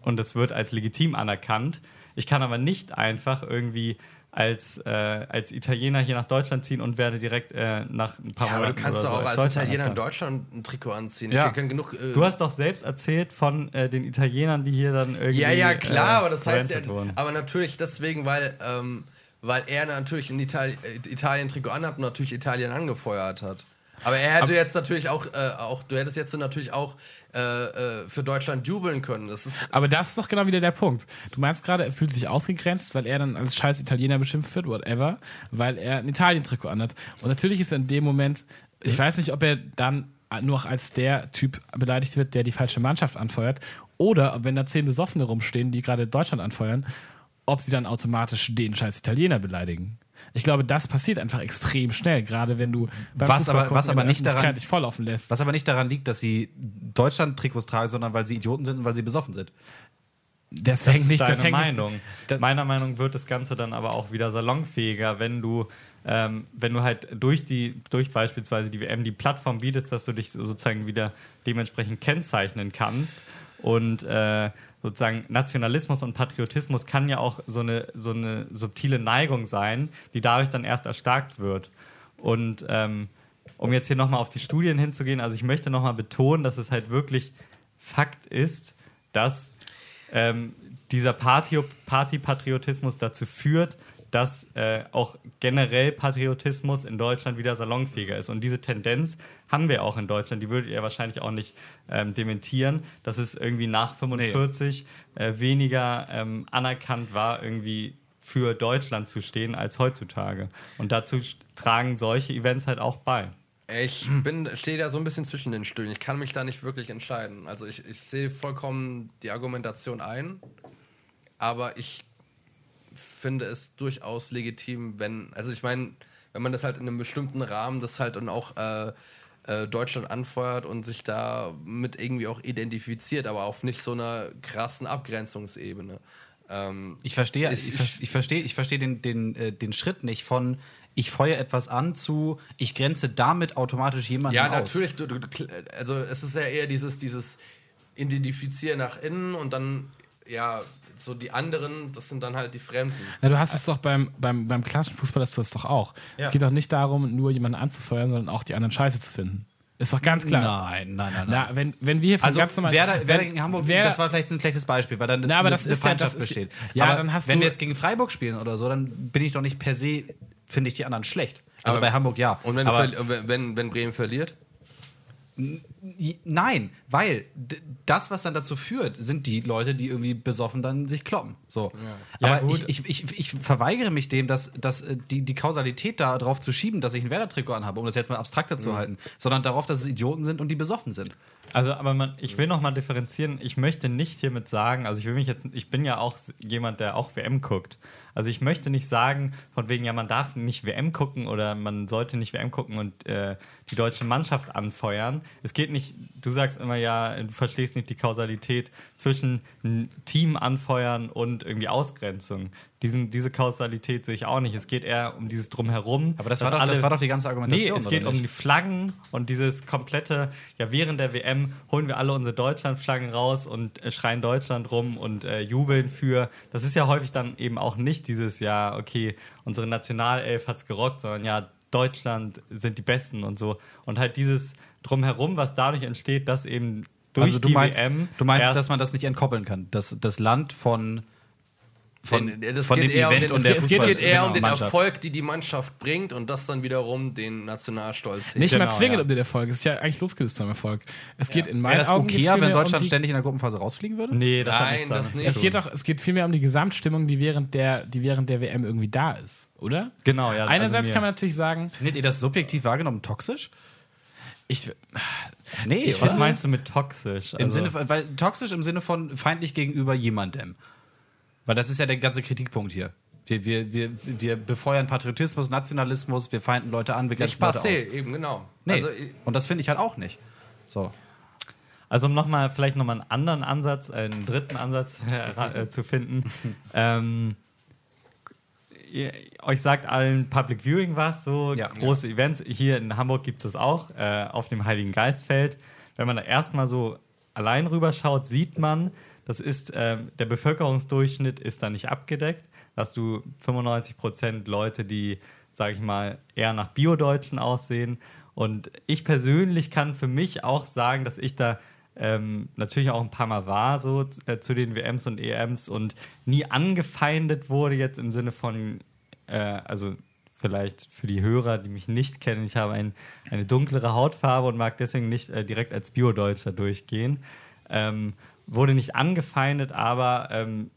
und das wird als legitim anerkannt. Ich kann aber nicht einfach irgendwie als, äh, als Italiener hier nach Deutschland ziehen und werde direkt äh, nach ein paar ja, aber du Monaten kannst doch so auch als Deutscher Italiener in. Deutschland ein Trikot anziehen. Ja. Genug. Äh, Du hast doch selbst erzählt von äh, den Italienern, die hier dann irgendwie. Ja, ja, klar, äh, aber das heißt ja, aber natürlich deswegen, weil, ähm, weil er natürlich ein Itali äh, Italien-Trikot anhat und natürlich Italien angefeuert hat. Aber er hätte jetzt natürlich auch, äh, auch, du hättest jetzt natürlich auch äh, äh, für Deutschland jubeln können. Das ist, Aber das ist doch genau wieder der Punkt. Du meinst gerade, er fühlt sich ausgegrenzt, weil er dann als scheiß Italiener beschimpft wird, whatever, weil er ein Italien-Trikot anhat. Und natürlich ist er in dem Moment, ich weiß nicht, ob er dann nur noch als der Typ beleidigt wird, der die falsche Mannschaft anfeuert. Oder wenn da zehn Besoffene rumstehen, die gerade Deutschland anfeuern, ob sie dann automatisch den scheiß Italiener beleidigen. Ich glaube, das passiert einfach extrem schnell, gerade wenn du beim Was Fußball aber- gucken was aber nicht daran- dich volllaufen lässt. Was aber nicht daran liegt, dass sie Deutschland-Trikots tragen, sondern weil sie Idioten sind und weil sie besoffen sind. Das, Das hängt ist nicht, deine das hängt Meinung. Nicht, das, Meiner Meinung nach wird das Ganze dann aber auch wieder salonfähiger, wenn du, ähm, wenn du halt durch die, durch beispielsweise die WM die Plattform bietest, dass du dich sozusagen wieder dementsprechend kennzeichnen kannst. Und äh, sozusagen Nationalismus und Patriotismus kann ja auch so eine, so eine subtile Neigung sein, die dadurch dann erst erstarkt wird. Und ähm, um jetzt hier nochmal auf die Studien hinzugehen, also ich möchte nochmal betonen, dass es halt wirklich Fakt ist, dass ähm, dieser Party- Partypatriotismus dazu führt, dass äh, auch generell Patriotismus in Deutschland wieder salonfähiger ist. Und diese Tendenz haben wir auch in Deutschland. Die würdet ihr wahrscheinlich auch nicht ähm, dementieren, dass es irgendwie nach 45 äh, weniger ähm, anerkannt war, irgendwie für Deutschland zu stehen als heutzutage. Und dazu tragen solche Events halt auch bei. Ich bin, stehe da so ein bisschen zwischen den Stühlen. Ich kann mich da nicht wirklich entscheiden. Also ich, ich sehe vollkommen die Argumentation ein, aber ich finde es durchaus legitim, wenn, also ich meine, wenn man das halt in einem bestimmten Rahmen, das halt und auch äh, äh, Deutschland anfeuert und sich da mit irgendwie auch identifiziert, aber auf nicht so einer krassen Abgrenzungsebene. Ähm, Ich verstehe, Ich- ich, ich verstehe, ich verstehe den, den, äh, den Schritt nicht von ich feuere etwas an zu ich grenze damit automatisch jemanden Ja, aus. natürlich. Du, du, du, also es ist ja eher dieses, dieses Identifizieren nach innen und dann, ja, so die anderen, das sind dann halt die Fremden. Na, du hast es doch beim, beim, beim klassischen Fußball, hast du das doch auch. Ja. Es geht doch nicht darum, nur jemanden anzufeuern, sondern auch die anderen scheiße zu finden. Ist doch ganz klar. Nein, nein, nein, nein. Na, wenn, wenn wir hier von also ganz normal. Werder, wenn- Werder gegen Hamburg, wer- das war vielleicht ein schlechtes Beispiel, weil dann Na, aber eine, das eine ist ja- das ist- besteht. ja, aber dann hast wenn du- wir jetzt gegen Freiburg spielen oder so, dann bin ich doch nicht per se, finde ich die anderen schlecht. Also Aber- bei Hamburg ja. Und wenn, du aber, wenn, wenn, wenn Bremen verliert? Nein, weil das, was dann dazu führt, sind die Leute, die irgendwie besoffen dann sich kloppen. So. Ja, Aber gut. ich, ich, ich, ich verweigere mich dem, dass, dass äh, die, die Kausalität darauf zu schieben, dass ich ein Werder-Trikot anhabe, um das jetzt mal abstrakter zu halten, sondern darauf, dass es Idioten sind und die besoffen sind. Also, aber man, ich will noch mal differenzieren. Ich möchte nicht hiermit sagen, also ich will mich jetzt, ich bin ja auch jemand, der auch WM guckt. Also ich möchte nicht sagen, von wegen, ja, man darf nicht WM gucken oder man sollte nicht WM gucken und äh, die deutsche Mannschaft anfeuern. Es geht nicht, du sagst immer ja, du verstehst nicht die Kausalität zwischen Team anfeuern und irgendwie Ausgrenzung. Diesen, diese Kausalität sehe ich auch nicht. Es geht eher um dieses Drumherum. Aber das war doch- das war doch die ganze Nee, Argumentation, es geht oder um nicht? die Flaggen und dieses komplette, ja, während der WM holen wir alle unsere Deutschlandflaggen raus und äh, schreien Deutschland rum und äh, jubeln für. Das ist ja häufig dann eben auch nicht dieses, ja, okay, unsere Nationalelf hat's gerockt, sondern ja, Deutschland sind die Besten und so. Und halt dieses Drumherum, was dadurch entsteht, dass eben durch also du die meinst, WM. du meinst dass man das nicht entkoppeln kann, dass das Land von, von, Denn das von geht dem eher um Event den, und es der geht, es geht Fußball- eher um den Mannschaft. Erfolg, die die Mannschaft bringt und das dann wiederum den Nationalstolz hebt. Nicht mal Genau, zwingend ja. um den Erfolg. Es ist ja eigentlich losgelöst vom Erfolg. Es geht in meinen Wäre das Augen okay, wenn Deutschland um die, ständig in der Gruppenphase rausfliegen würde? Nee, das hat Nein, nichts das nicht. Es geht doch, es geht vielmehr um die Gesamtstimmung, die während der, die während der WM irgendwie da ist, oder? Genau, ja. also Einerseits mir- kann man natürlich sagen, Findet ihr das subjektiv wahrgenommen toxisch? ich, Nee, Was meinst du mit toxisch? Im Also- Sinne von, weil toxisch im Sinne von feindlich gegenüber jemandem. Weil das ist ja der ganze Kritikpunkt hier. Wir, wir, wir, wir befeuern Patriotismus, Nationalismus, wir feinden Leute an, wir grenzen Leute aus. passé, eben, genau. Nee. Also, und das finde ich halt auch nicht. So. Also um nochmal, vielleicht nochmal einen anderen Ansatz, einen dritten Ansatz [laughs] äh, äh, zu finden. [laughs] ähm, ihr, euch sagt allen Public Viewing was, so Ja. große Events. Hier in Hamburg gibt es das auch, äh, auf dem Heiligen Geistfeld. Wenn man da erstmal so allein rüberschaut, sieht man, das ist, ähm, der Bevölkerungsdurchschnitt ist da nicht abgedeckt. Hast du 95% Leute, die, sage ich mal, eher nach Bio-Deutschen aussehen. Und ich persönlich kann für mich auch sagen, dass ich da ähm, natürlich auch ein paar Mal war, so äh, zu den WMs und EMs und nie angefeindet wurde, jetzt im Sinne von, äh, also vielleicht für die Hörer, die mich nicht kennen, ich habe ein, eine dunklere Hautfarbe und mag deswegen nicht äh, direkt als Bio-Deutscher durchgehen. Ähm, wurde nicht angefeindet, aber ähm,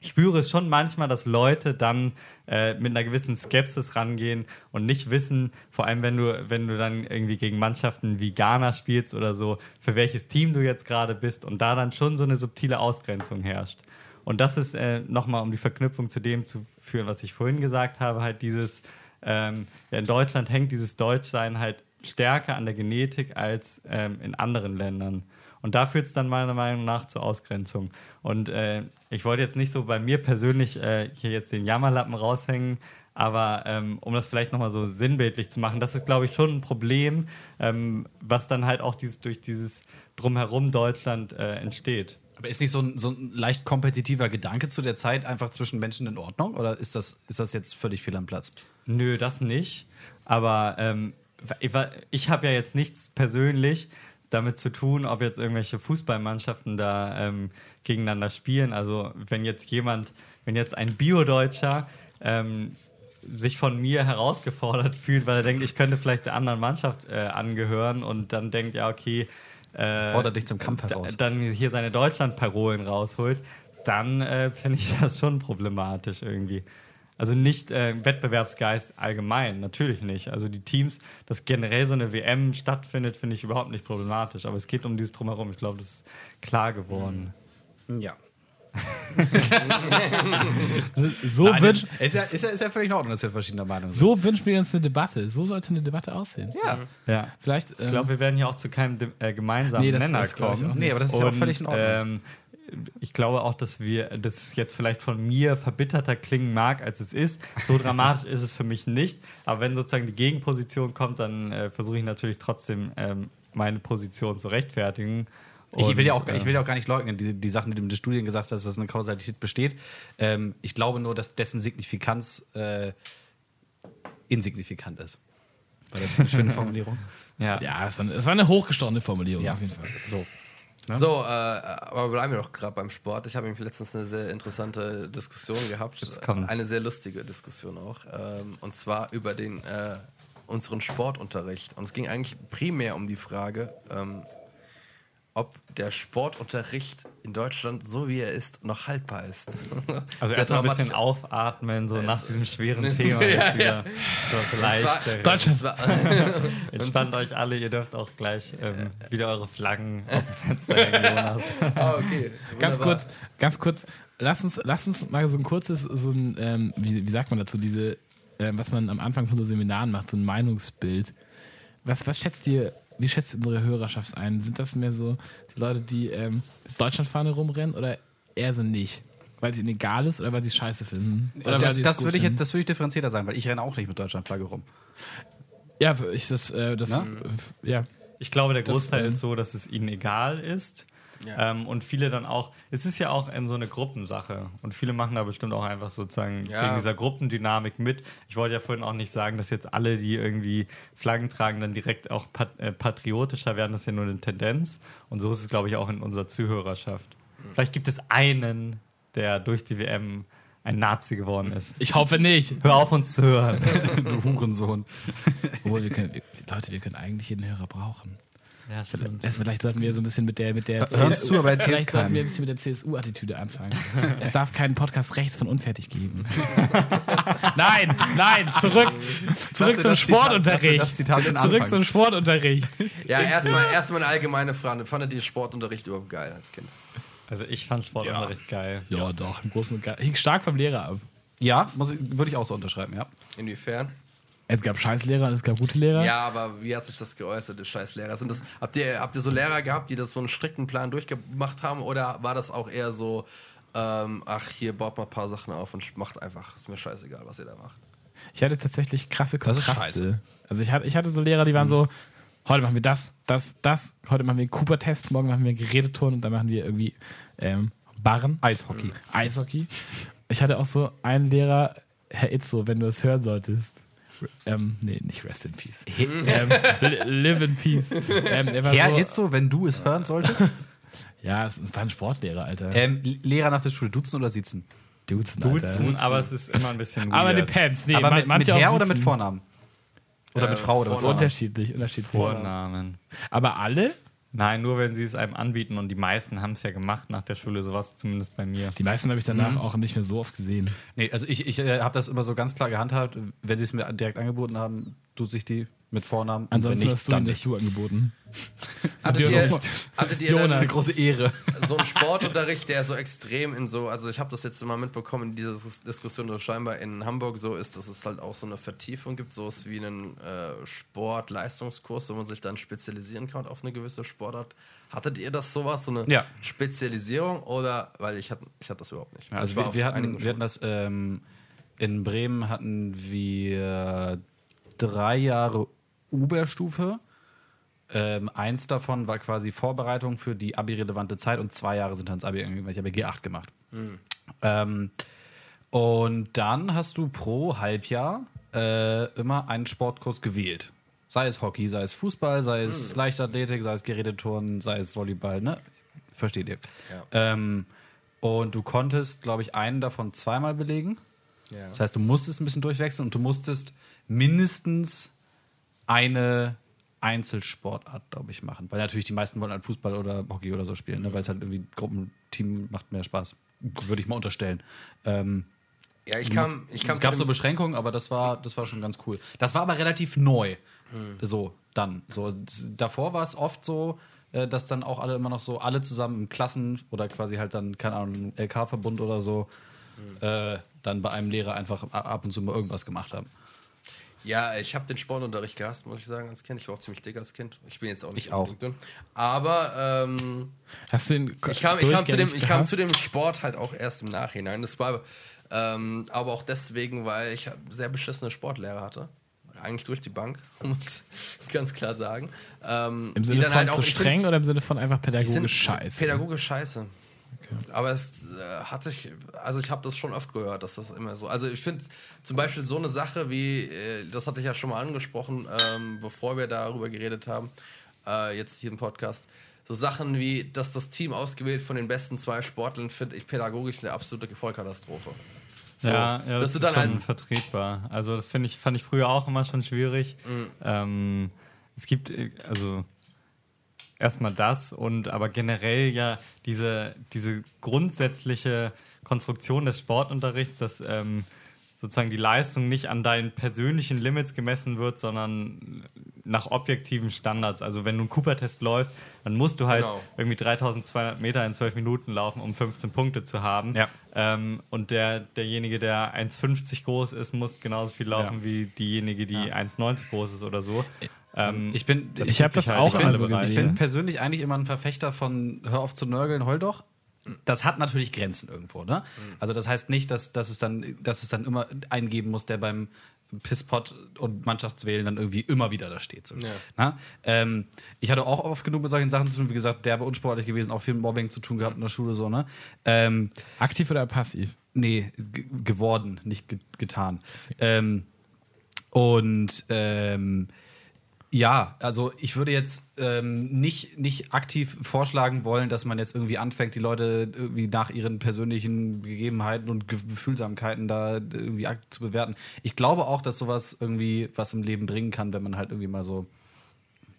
spüre es schon manchmal, dass Leute dann äh, mit einer gewissen Skepsis rangehen und nicht wissen, vor allem wenn du, wenn du dann irgendwie gegen Mannschaften wie Ghana spielst oder so, für welches Team du jetzt gerade bist und da dann schon so eine subtile Ausgrenzung herrscht. Und das ist äh, nochmal, um die Verknüpfung zu dem zu führen, was ich vorhin gesagt habe, halt dieses, ähm, ja, in Deutschland hängt dieses Deutschsein halt stärker an der Genetik als ähm, in anderen Ländern. Und da führt es dann meiner Meinung nach zur Ausgrenzung. Und äh, ich wollte jetzt nicht so bei mir persönlich äh, hier jetzt den Jammerlappen raushängen, aber ähm, um das vielleicht nochmal so sinnbildlich zu machen, das ist, glaube ich, schon ein Problem, ähm, was dann halt auch dieses, durch dieses Drumherum Deutschland äh, entsteht. Aber ist nicht so ein, so ein leicht kompetitiver Gedanke zu der Zeit einfach zwischen Menschen in Ordnung? Oder ist das, ist das jetzt völlig fehl am Platz? Nö, das nicht. Aber ähm, ich, ich habe ja jetzt nichts persönlich damit zu tun, ob jetzt irgendwelche Fußballmannschaften da ähm, gegeneinander spielen. Also wenn jetzt jemand, wenn jetzt ein Bio-Deutscher ähm, sich von mir herausgefordert fühlt, weil er denkt, ich könnte vielleicht der anderen Mannschaft äh, angehören und dann denkt, ja, okay, äh, Fordert dich zum Kampf heraus. dann hier seine Deutschland-Parolen rausholt, dann äh, finde ich das schon problematisch irgendwie. Also nicht äh, Wettbewerbsgeist allgemein, natürlich nicht. Also die Teams, dass generell so eine WM stattfindet, finde ich überhaupt nicht problematisch. Aber es geht um dieses Drumherum. Ich glaube, das ist klar geworden. Ja. [laughs] So, Nein, wünsch, ist, ist, ja, ist, ja, ist ja völlig in Ordnung, dass wir verschiedener Meinung sind. so wünschen wir uns eine Debatte. So sollte eine Debatte aussehen. Ja. Ja. Vielleicht. Ich glaube, wir werden hier auch zu keinem äh, gemeinsamen Nee, das- Nenner das kommen. Nee, aber das ist ja auch Und, völlig in Ordnung. Ähm, ich glaube auch, dass wir, dass es jetzt vielleicht von mir verbitterter klingen mag, als es ist. So dramatisch ist es für mich nicht. Aber wenn sozusagen die Gegenposition kommt, dann äh, versuche ich natürlich trotzdem ähm, meine Position zu rechtfertigen. Ich will, Und, ja auch, äh, ich will ja auch gar nicht leugnen, die, die Sachen, die du in den Studien gesagt hast, dass eine Kausalität besteht. Ähm, ich glaube nur, dass dessen Signifikanz äh, insignifikant ist. War das eine schöne [laughs] Formulierung? ja. Ja, es war, es war eine hochgestochene Formulierung Ja. auf jeden Fall. So. So, äh, aber bleiben wir doch gerade beim Sport. Ich habe nämlich letztens eine sehr interessante Diskussion gehabt. Jetzt kommt. Eine sehr lustige Diskussion auch. Ähm, und zwar über den äh, unseren Sportunterricht. Und es ging eigentlich primär um die Frage, ähm, ob der Sportunterricht in Deutschland, so wie er ist, noch haltbar ist. [laughs] Also erstmal ein bisschen aufatmen, so nach diesem schweren [laughs] Ja, Thema jetzt wieder so was Leichteres. Deutschland. [laughs] Entspannt euch alle, ihr dürft auch gleich ähm, wieder eure Flaggen aus dem Fenster hängen, Jonas. Ah, okay. Ganz kurz, ganz kurz, lass uns, lass uns mal so ein kurzes, so ein, ähm, wie, wie sagt man dazu, diese, ähm, was man am Anfang von so Seminaren macht, so ein Meinungsbild. Was, was schätzt ihr, wie schätzt ihr unsere Hörerschaft ein? Sind das mehr so die Leute, die ähm, Deutschlandfahne rumrennen oder eher so nicht? Weil es ihnen egal ist oder weil sie es scheiße finden? Oder weil das das würde ich, finden? jetzt- das würde ich differenzierter sagen, weil ich renne auch nicht mit Deutschlandflagge rum. Ja, ich das, äh, das, äh, ja. Ich glaube, der Das, Großteil ähm, ist so, dass es ihnen egal ist. Ja. Ähm, und viele dann auch, es ist ja auch ähm, so eine Gruppensache. Und viele machen da bestimmt auch einfach sozusagen Ja. wegen dieser Gruppendynamik mit. Ich wollte ja vorhin auch nicht sagen, dass jetzt alle, die irgendwie Flaggen tragen, dann direkt auch pat äh, patriotischer werden. Das ist ja nur eine Tendenz. Und so ist es, glaube ich, auch in unserer Zuhörerschaft. Vielleicht gibt es einen, der durch die WM ein Nazi geworden ist. Ich hoffe nicht. Hör auf, uns zu hören. [laughs] du Hurensohn. Obwohl, wir können, wir, Leute, wir können eigentlich jeden Hörer brauchen. Ja, stimmt. Das, vielleicht sollten wir so ein bisschen mit der mit der uns zu, aber vielleicht sollten wir ein bisschen mit der CSU-Attitüde anfangen. [laughs] es darf keinen Podcast rechts von unfertig geben. [laughs] nein, nein, zurück, zurück zum Sportunterricht. zurück zum Sportunterricht. Ja, erstmal erstmal eine allgemeine Frage. Fandet ihr Sportunterricht überhaupt geil als Kind? Also ich fand Sportunterricht geil. Ja, doch, im Großen und Ganzen. Hing stark vom Lehrer ab. Ja, muss ich, würde ich auch so unterschreiben, ja. Inwiefern? Es gab Scheißlehrer und es gab gute Lehrer. Ja, aber wie hat sich das geäußert, die scheiß Lehrer? Sind das, habt, ihr, habt ihr so Lehrer gehabt, die das so einen strikten Plan durchgemacht haben? Oder war das auch eher so, ähm, ach, hier baut mal ein paar Sachen auf und macht einfach, ist mir scheißegal, was ihr da macht? Ich hatte tatsächlich krasse Das ist Kontraste. scheiße. Also ich hatte, ich hatte so Lehrer, die waren so, heute machen wir das, das, das, heute machen wir einen Cooper-Test, morgen machen wir einen Geräteturn und dann machen wir irgendwie ähm, Barren. Eishockey. Eishockey. Ich hatte auch so einen Lehrer, Herr Itzo, wenn du es hören solltest. Ähm, nee, nicht Rest in Peace. ähm, li- live in Peace. Ähm, er Herr so, Itzo, wenn du es hören solltest. [laughs] Ja, es war ein Sportlehrer, Alter. ähm, Lehrer nach der Schule, duzen oder sitzen? Duzen, Alter. Duzen, aber es ist immer ein bisschen Aber weird. depends. Nee, Aber man- mit, mit Herr oder mit duzen. Vornamen? Oder Äh, mit Frau oder. Vornamen? Unterschiedlich, unterschiedlich. Vornamen. Aber alle? Nein, nur wenn sie es einem anbieten und die meisten haben es ja gemacht nach der Schule, sowas zumindest bei mir. Die meisten habe ich danach auch nicht mehr so oft gesehen. Nee, also ich, ich äh, habe das immer so ganz klar gehandhabt. Wenn sie es mir direkt angeboten haben, tut sich die mit Vornamen. Und Ansonsten nicht, hast du dann nicht. du angeboten. [laughs] Hattet Dir ihr, hattet ihr Jonas. dann Eine große Ehre. [laughs] so einen [laughs] Sportunterricht, der so extrem in so, also ich habe das jetzt immer mitbekommen in dieser Dis- Diskussion, dass scheinbar in Hamburg so ist, dass es halt auch so eine Vertiefung gibt, so ist wie einen äh, Sport-Leistungskurs, wo man sich dann spezialisieren kann auf eine gewisse Sportart. Hattet ihr das sowas, so eine Ja. Spezialisierung oder, weil ich hatte, ich hatte das überhaupt nicht. Ja, also wir, wir, hatten, wir hatten das ähm, in Bremen hatten wir drei Jahre Oberstufe. Ähm, eins davon war quasi Vorbereitung für die Abi-relevante Zeit und zwei Jahre sind dann ins Abi gegangen, weil ich habe G8 gemacht. Ähm, und dann hast du pro Halbjahr äh, immer einen Sportkurs gewählt. Sei es Hockey, sei es Fußball, sei es Leichtathletik, sei es Geräteturnen, sei es Volleyball, ne? Versteht ihr? Ja. Ähm, und du konntest, glaube ich, einen davon zweimal belegen. Ja. Das heißt, du musstest ein bisschen durchwechseln und du musstest mindestens eine Einzelsportart, glaube ich, machen. Weil natürlich die meisten wollen halt Fußball oder Hockey oder so spielen, ne? weil es halt irgendwie Gruppenteam macht mehr Spaß. Würde ich mal unterstellen. Ähm, ja, ich kam, ich kam es gab so Beschränkungen, aber das war, das war schon ganz cool. Das war aber relativ neu. Hm. So, dann. So, das, davor war es oft so, äh, dass dann auch alle immer noch so, alle zusammen im Klassen oder quasi halt dann, keine Ahnung, LK-Verbund oder so, Hm. äh, dann bei einem Lehrer einfach ab und zu mal irgendwas gemacht haben. Ja, ich habe den Sportunterricht gehasst, muss ich sagen, als Kind. Ich war auch ziemlich dick als Kind. Ich bin jetzt auch nicht Ich auch. dünn. Aber ähm, Hast du ihn ich, kam, ich, kam zu dem, ich kam zu dem Sport halt auch erst im Nachhinein. Das war ähm, aber auch deswegen, weil ich sehr beschissene Sportlehrer hatte. Eigentlich durch die Bank, [laughs] muss ich ganz klar sagen. Ähm, Im Sinne von halt zu streng oder im Sinne von einfach pädagogisch scheiße? Pädagogisch scheiße. Aber es äh, hat sich, also ich habe das schon oft gehört, dass das immer so. Also ich finde zum Beispiel so eine Sache wie, äh, das hatte ich ja schon mal angesprochen, ähm, bevor wir darüber geredet haben, äh, jetzt hier im Podcast. So Sachen wie, dass das Team ausgewählt von den besten zwei Sportlern finde ich pädagogisch eine absolute Vollkatastrophe. So, ja, ja, das, ist dann schon vertretbar. Also das finde ich, fand ich früher auch immer schon schwierig. Mhm. Ähm, es gibt äh, also erstmal das und aber generell ja diese, diese grundsätzliche Konstruktion des Sportunterrichts, dass ähm, sozusagen die Leistung nicht an deinen persönlichen Limits gemessen wird, sondern nach objektiven Standards. Also wenn du einen Cooper-Test läufst, dann musst du halt Genau. irgendwie 3200 Meter in 12 Minuten laufen, um 15 Punkte zu haben. Ja. Ähm, und der, derjenige, der 1,50 groß ist, muss genauso viel laufen Ja. wie diejenige, die 1,90 groß ist oder so. Ähm, Ich bin, das Ich zieht hab sich das halt auch in immer alle so Bereiche. ich bin persönlich eigentlich immer ein Verfechter von hör auf zu nörgeln, heul doch. Das hat natürlich Grenzen irgendwo, ne? Also das heißt nicht, dass, dass, es dann, dass es dann immer einen geben muss, der beim Pisspot und Mannschaftswählen dann irgendwie immer wieder da steht. So. Ja. Na? Ähm, ich hatte auch oft genug mit solchen Sachen zu tun, wie gesagt, derbe unsportlich gewesen, auch viel mit Mobbing zu tun gehabt in der Schule, so, ne? Ähm, Aktiv oder passiv? Nee, ge- geworden, nicht ge getan. Ähm, und ähm, ja, also ich würde jetzt ähm, nicht, nicht aktiv vorschlagen wollen, dass man jetzt irgendwie anfängt, die Leute irgendwie nach ihren persönlichen Gegebenheiten und Ge Gefühlsamkeiten da irgendwie zu bewerten. Ich glaube auch, dass sowas irgendwie was im Leben bringen kann, wenn man halt irgendwie mal so.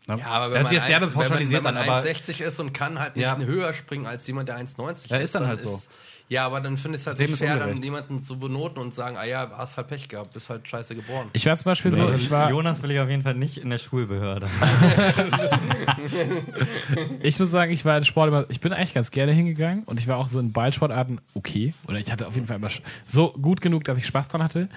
Ne? ja, aber wenn man, sich jetzt derbe 1, wenn man, wenn man an, aber 1,60 ist und kann halt nicht Ja. höher springen als jemand, der 1,90 Ja, ist dann halt so. Ja, aber dann finde ich es halt nicht fair, dann jemanden zu benoten und sagen, ah ja, hast halt Pech gehabt, bist halt scheiße geboren. Ich war zum Beispiel so, Also ich war, Jonas will ich auf jeden Fall nicht in der Schulbehörde. [laughs] ich muss sagen, ich war in Sport immer, ich bin eigentlich ganz gerne hingegangen und ich war auch so in Ballsportarten okay. Oder ich hatte auf jeden Fall immer so gut genug, dass ich Spaß dran hatte.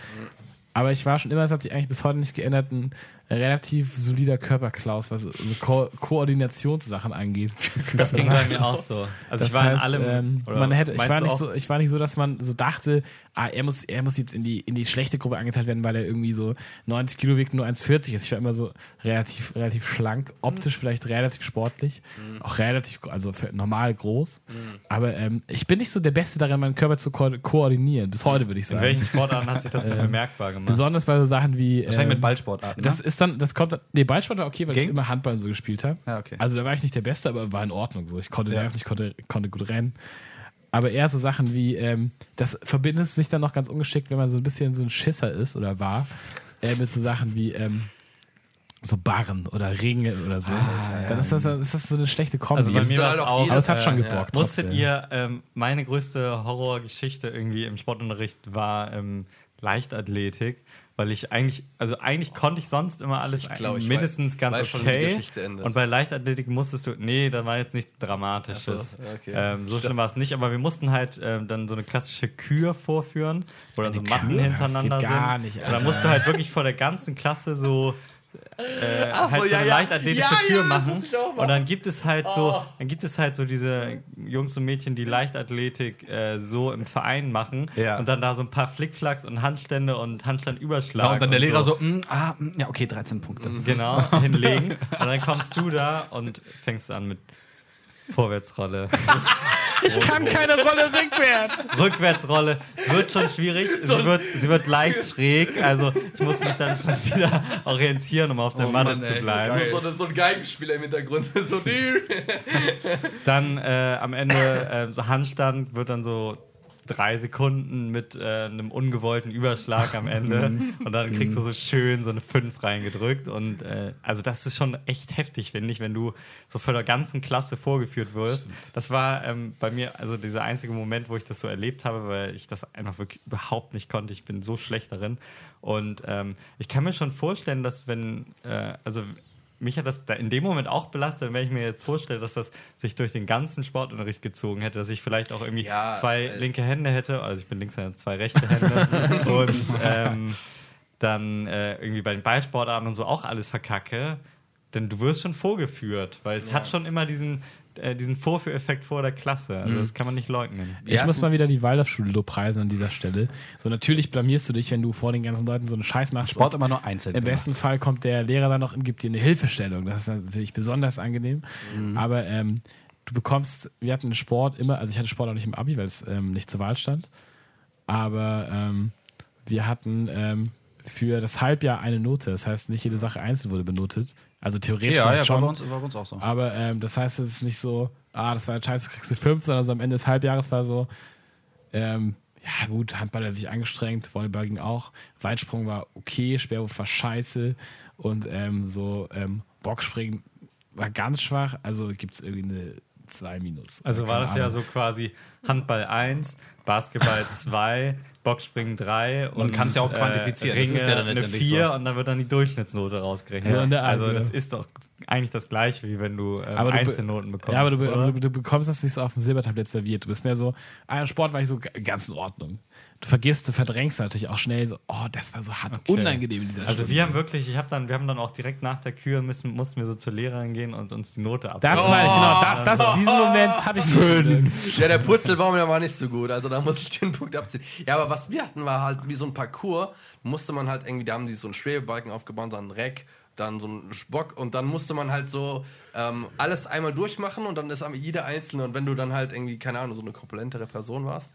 Aber ich war schon immer, das hat sich eigentlich bis heute nicht geändert, ein relativ solider Körperklaus, was so Ko Koordinationssachen angeht. [laughs] Das ging bei mir auch so. Also ich war heißt, in allem. ähm, man hätte, ich, war nicht so, ich war nicht so, dass man so dachte, ah, er muss, er muss jetzt in die, in die schlechte Gruppe angeteilt werden, weil er irgendwie so 90 Kilo wiegt, nur 1,40 ist. Ich war immer so relativ, relativ schlank, optisch vielleicht relativ sportlich, auch relativ, also normal groß. Aber ähm, ich bin nicht so der Beste darin, meinen Körper zu ko koordinieren. Bis heute würde ich In sagen. welchen Sportarten hat sich das denn bemerkbar gemacht? Besonders bei so Sachen wie. wahrscheinlich ähm, mit Ballsportarten. Das ne? ist dann, das kommt, nee, Ballsport war okay, weil ich Ging? immer Handball so gespielt habe. Ja, okay. Also da war ich nicht der Beste, aber war in Ordnung. So. Ich konnte Ja. nerven, ich konnte, konnte gut rennen. Aber eher so Sachen wie, ähm, das verbindet sich dann noch ganz ungeschickt, wenn man so ein bisschen so ein Schisser ist oder war, äh, mit so Sachen wie, ähm, so Barren oder Ringe oder so, dann ist das, ist das so eine schlechte Comedy. Also bei mir sind war es auch aber es hat schon gebockt. Musstet trotzdem. ihr, ähm, meine größte Horrorgeschichte irgendwie im Sportunterricht war ähm, Leichtathletik, weil ich eigentlich, also eigentlich konnte ich sonst immer alles Ich glaub, ich mindestens weiß- ganz weiß okay. Und bei Leichtathletik musstest du, nee, da war jetzt nichts Dramatisches. Ach so, okay. ähm, so schlimm war es nicht, aber wir mussten halt ähm, dann so eine klassische Kür vorführen, wo dann so Matten Kür? hintereinander Das geht gar sind. nicht, und dann Alter. musst du halt wirklich vor der ganzen Klasse so äh, Ach so, halt so ja, eine ja. leichtathletische Ja, Kür ja, machen. muss ich auch machen. Und dann gibt es halt so, Oh. dann gibt es halt so diese Jungs und Mädchen, die Leichtathletik äh, so im Verein machen Ja. und dann da so ein paar Flickflacks und Handstände und Handstandüberschlag. Ja, und dann der Lehrer so so, mm, ah, mm, ja, okay, 13 Punkte. genau [laughs] hinlegen. Und dann kommst du da und fängst an mit Vorwärtsrolle. [laughs] ich kann keine Rolle rückwärts. Rückwärtsrolle wird schon schwierig. Sie wird, sie wird leicht schräg. Also ich muss mich dann schon wieder [laughs] orientieren, um auf der Matte Mann, zu ey, bleiben. So, so, so ein Geigenspieler im Hintergrund. [laughs] So, Dann äh, am Ende äh, so Handstand wird dann so drei Sekunden mit äh, einem ungewollten Überschlag am Ende. [laughs] Und dann kriegst du so schön so eine 5 reingedrückt. Und äh, also das ist schon echt heftig, finde ich, wenn du so vor der ganzen Klasse vorgeführt wirst. Das war ähm, bei mir also dieser einzige Moment, wo ich das so erlebt habe, weil ich das einfach wirklich überhaupt nicht konnte. Ich bin so schlecht darin. Und ähm, ich kann mir schon vorstellen, dass wenn, äh, also mich hat das da in dem Moment auch belastet, wenn ich mir jetzt vorstelle, dass das sich durch den ganzen Sportunterricht gezogen hätte, dass ich vielleicht auch irgendwie Ja, zwei äh, linke Hände hätte, also ich bin Linkshänder, zwei rechte Hände. [laughs] Und ähm, dann äh, irgendwie bei den Ballsportarten und so auch alles verkacke, denn du wirst schon vorgeführt, weil es hat schon immer diesen, äh, diesen Vorführeffekt vor der Klasse, also das kann man nicht leugnen. Ich Ja. muss mal wieder die Waldorfschule lobpreisen an dieser Stelle. So, natürlich blamierst du dich, wenn du vor den ganzen Leuten so einen Scheiß machst. Sport immer nur einzeln. Im gemacht. besten Fall kommt der Lehrer dann noch und gibt dir eine Hilfestellung. Das ist natürlich besonders angenehm. Aber ähm, du bekommst, wir hatten Sport immer, also ich hatte Sport auch nicht im Abi, weil es ähm, nicht zur Wahl stand. Aber ähm, wir hatten ähm, für das Halbjahr eine Note. Das heißt, nicht jede Sache einzeln wurde benotet. Also theoretisch Ja, ja, war schon. bei, uns, war bei uns auch so. Aber ähm, das heißt, es ist nicht so, ah, das war scheiße, kriegst du fünf, sondern so am Ende des Halbjahres war so, ähm, ja gut, Handball hat sich angestrengt, Volleyball ging auch, Weitsprung war okay, Speerwurf war scheiße und ähm, so ähm, Boxspringen war ganz schwach, also gibt es irgendwie eine 2 minus. Also war das ja Ahnung. so quasi Handball 1, Basketball [laughs] 2, Boxspringen 3 und kann's ja auch quantifizieren. Das Ringe ist ja dann eine letztendlich 4 so. und dann wird dann die Durchschnittsnote rausgerechnet. Art, also ja. das ist doch eigentlich das gleiche, wie wenn du, ähm, Aber du Einzelnoten bekommst. Ja, aber du, be- oder? aber du, du bekommst das nicht so auf dem Silbertablett serviert. Du bist mehr so, ah, Sport war ich so ganz in Ordnung. Du vergisst, du verdrängst natürlich auch schnell so, oh, das war so hart Okay. unangenehm in dieser Also Stunde. wir haben wirklich, ich habe dann, wir haben dann auch direkt nach der Kür müssen, mussten wir so zur Lehrerin gehen und uns die Note ab. Das war genau, das, das, diesen Moment hatte ich nicht. Ja, der Purzelbaum, der war nicht so gut. Also da muss ich den Punkt abziehen. Ja, aber was wir hatten, war halt wie so ein Parcours. Musste man halt irgendwie, da haben die so einen Schwebebalken aufgebaut, so einen Reck, dann so einen Spock und dann musste man halt so ähm, alles einmal durchmachen und dann ist am- jeder einzelne. Und wenn du dann halt irgendwie, keine Ahnung, so eine korpulentere Person warst,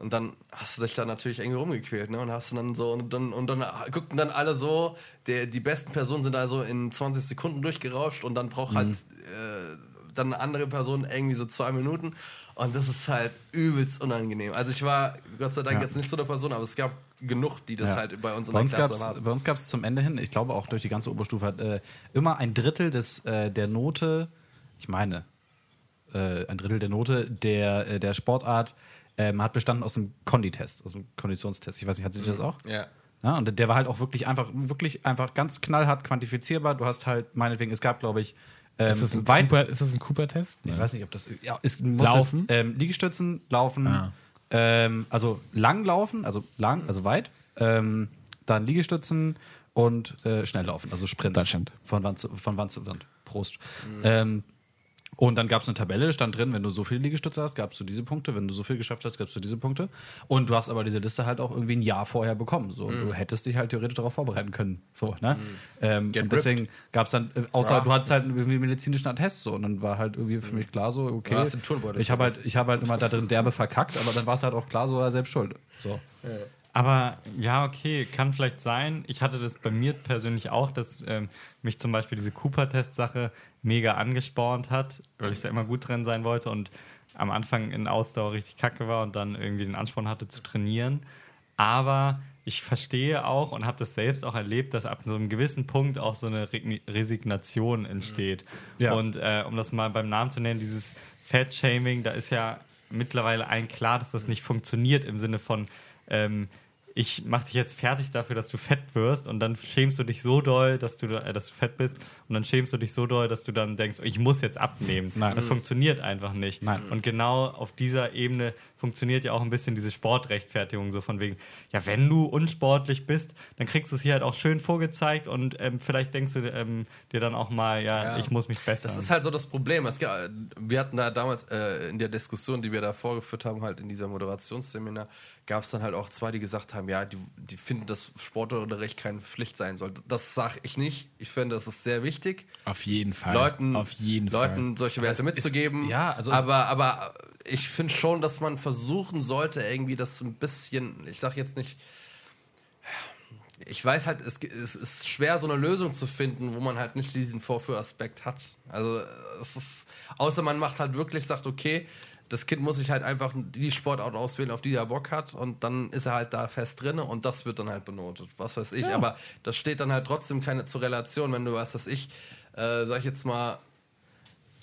und dann hast du dich da natürlich irgendwie rumgequält, ne? Und hast du dann so, und dann, und dann guckten dann alle so, der, die besten Personen sind also in 20 Sekunden durchgerauscht und dann braucht halt äh, dann eine andere Person irgendwie so zwei Minuten. Und das ist halt übelst unangenehm. Also ich war Gott sei Dank Ja. jetzt nicht so eine Person, aber es gab genug, die das Ja. halt bei uns in Bei der uns, Klasse hatten. bei uns gab es zum Ende hin, ich glaube auch durch die ganze Oberstufe, hat, äh, immer ein Drittel des, äh, der Note, ich meine, äh, ein Drittel der Note der, äh, der Sportart ähm, hat bestanden aus dem Konditest, aus dem Konditionstest. Ich weiß nicht, hat sie das auch? Ja. Ja, und der war halt auch wirklich einfach, wirklich einfach ganz knallhart quantifizierbar. Du hast halt, meinetwegen, es gab, glaube ich, ähm, Ist das ein weit, Cooper, ist das ein Cooper-Test? ich weiß nicht, ob das. Ja, es muss Laufen? Es, ähm, Liegestützen, laufen, Ah. ähm, also lang laufen, also lang, also weit, ähm, dann Liegestützen und äh, schnell laufen, also Sprints. Deutschland. Von Wand zu, von Wand, zu Wand. Prost. Ähm, und dann gab es eine Tabelle, stand drin, wenn du so viele Liegestütze hast, gabst du diese Punkte, wenn du so viel geschafft hast, gabst du diese Punkte. Und du hast aber diese Liste halt auch irgendwie ein Jahr vorher bekommen. So. Und du hättest dich halt theoretisch darauf vorbereiten können. So, ne? Ähm, Get und deswegen gab es dann, äh, außer du hattest halt irgendwie einen medizinischen Attest so. Und dann war halt irgendwie für mich klar so, okay. Ja, Ich habe halt, ich hab halt immer da drin derbe verkackt, aber dann war es halt auch klar, so er selbst schuld. So. Aber ja, okay, kann vielleicht sein. Ich hatte das bei mir persönlich auch, dass ähm, mich zum Beispiel diese Cooper-Test-Sache mega angespornt hat, weil ich da immer gut drin sein wollte und am Anfang in Ausdauer richtig kacke war und dann irgendwie den Ansporn hatte zu trainieren. Aber ich verstehe auch und habe das selbst auch erlebt, dass ab so einem gewissen Punkt auch so eine Re Resignation entsteht. Ja. Und äh, um das mal beim Namen zu nennen, dieses Fat-Shaming, da ist ja mittlerweile allen klar, dass das nicht funktioniert im Sinne von, ähm, ich mache dich jetzt fertig dafür, dass du fett wirst und dann schämst du dich so doll, dass du, äh, dass du fett bist und dann schämst du dich so doll, dass du dann denkst, ich muss jetzt abnehmen. Nein. Das funktioniert einfach nicht. Nein. Und genau auf dieser Ebene funktioniert ja auch ein bisschen diese Sportrechtfertigung, so von wegen, ja, wenn du unsportlich bist, dann kriegst du es hier halt auch schön vorgezeigt und ähm, vielleicht denkst du ähm, dir dann auch mal, ja, Ja. ich muss mich bessern. Das ist halt so das Problem. Es, wir hatten da damals äh, in der Diskussion, die wir da vorgeführt haben, halt in dieser Moderationsseminar, gab es dann halt auch zwei, die gesagt haben, ja, die, die finden, dass Sportunterricht keine Pflicht sein soll. Das sage ich nicht. Ich finde, das ist sehr wichtig, Auf jeden Fall. Leuten, Auf jeden Leuten solche Werte es ist- mitzugeben. ja, also aber, aber ich finde schon, dass man versuchen sollte, irgendwie das so ein bisschen, ich sage jetzt nicht, ich weiß halt, es, es ist schwer, so eine Lösung zu finden, wo man halt nicht diesen Vorführaspekt hat. Also, ist, außer man macht halt wirklich, sagt, okay, das Kind muss sich halt einfach die Sportart auswählen, auf die er Fall hat, und dann ist er halt da fest drin und das wird dann halt benotet. Was weiß ich. Aber das steht dann halt trotzdem keine zur Relation, wenn du, was weiß ich, äh, sag ich jetzt mal,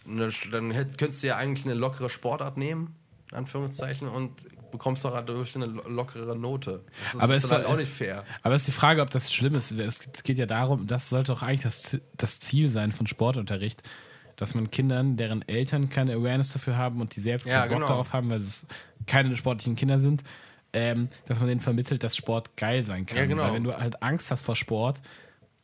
eine, dann hätt, könntest du ja eigentlich eine lockere Sportart nehmen, in Anführungszeichen, und bekommst doch dadurch eine lo- lockere Note. Das ist, Aber ist halt auch nicht fair. Aber es ist die Frage, ob das schlimm ist. Es geht ja darum, das sollte doch eigentlich das, das Ziel sein von Sportunterricht, dass man Kindern, deren Eltern keine Awareness dafür haben und die selbst Ja, keinen Bock genau. darauf haben, weil es keine sportlichen Kinder sind, ähm, dass man denen vermittelt, dass Sport geil sein kann. Ja, genau. Weil wenn du halt Angst hast vor Sport,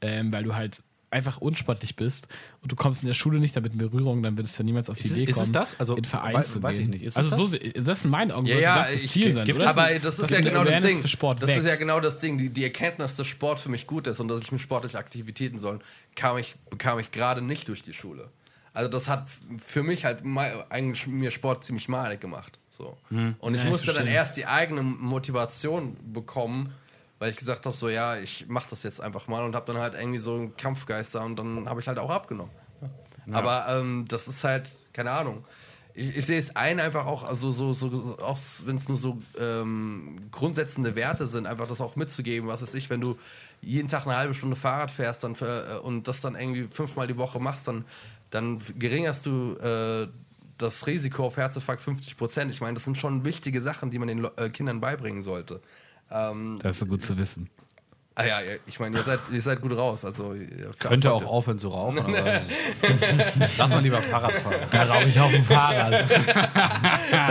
ähm, weil du halt einfach unsportlich bist und du kommst in der Schule nicht damit in Berührung, dann würdest du ja niemals auf die Ist Idee ist es kommen, das? Also, in Verein weiß- zu weiß gehen. ich nicht. Ist also so, das? se- das in meinen Augen Ja, sollte ja, das das Ziel sein. oder? aber das ist ja genau das Ding. Das ist ja genau das Ding. Die, die Erkenntnis, dass Sport für mich gut ist und dass ich mich sportliche Aktivitäten soll, kam ich, bekam ich gerade nicht durch die Schule. Also das hat für mich halt eigentlich mir Sport ziemlich malig gemacht. So. Und ich Ja, ich musste dann verstehe. erst die eigene Motivation bekommen, weil ich gesagt habe, so ja, ich mache das jetzt einfach mal und habe dann halt irgendwie so einen Kampfgeister und dann habe ich halt auch abgenommen. Aber ähm, das ist halt, keine Ahnung. Ich, ich sehe es ein, einfach auch, also so, so, auch wenn es nur so ähm, grundsätzende Werte sind, einfach das auch mitzugeben, was ist ich, wenn du jeden Tag eine halbe Stunde Fahrrad fährst dann für, äh, und das dann irgendwie fünfmal die Woche machst, dann, dann geringerst du äh, das Risiko auf Herzinfarkt 50 Prozent. Ich meine, das sind schon wichtige Sachen, die man den äh, Kindern beibringen sollte. Ähm, Das ist so gut zu wissen. ah ja, ja, ich meine, ihr seid, ihr seid gut raus. Also, ihr Könnte auch aufhören zu rauchen. [laughs] Aber [laughs] Lass mal lieber Fahrrad fahren. [laughs] Da rauche ich auf dem Fahrrad.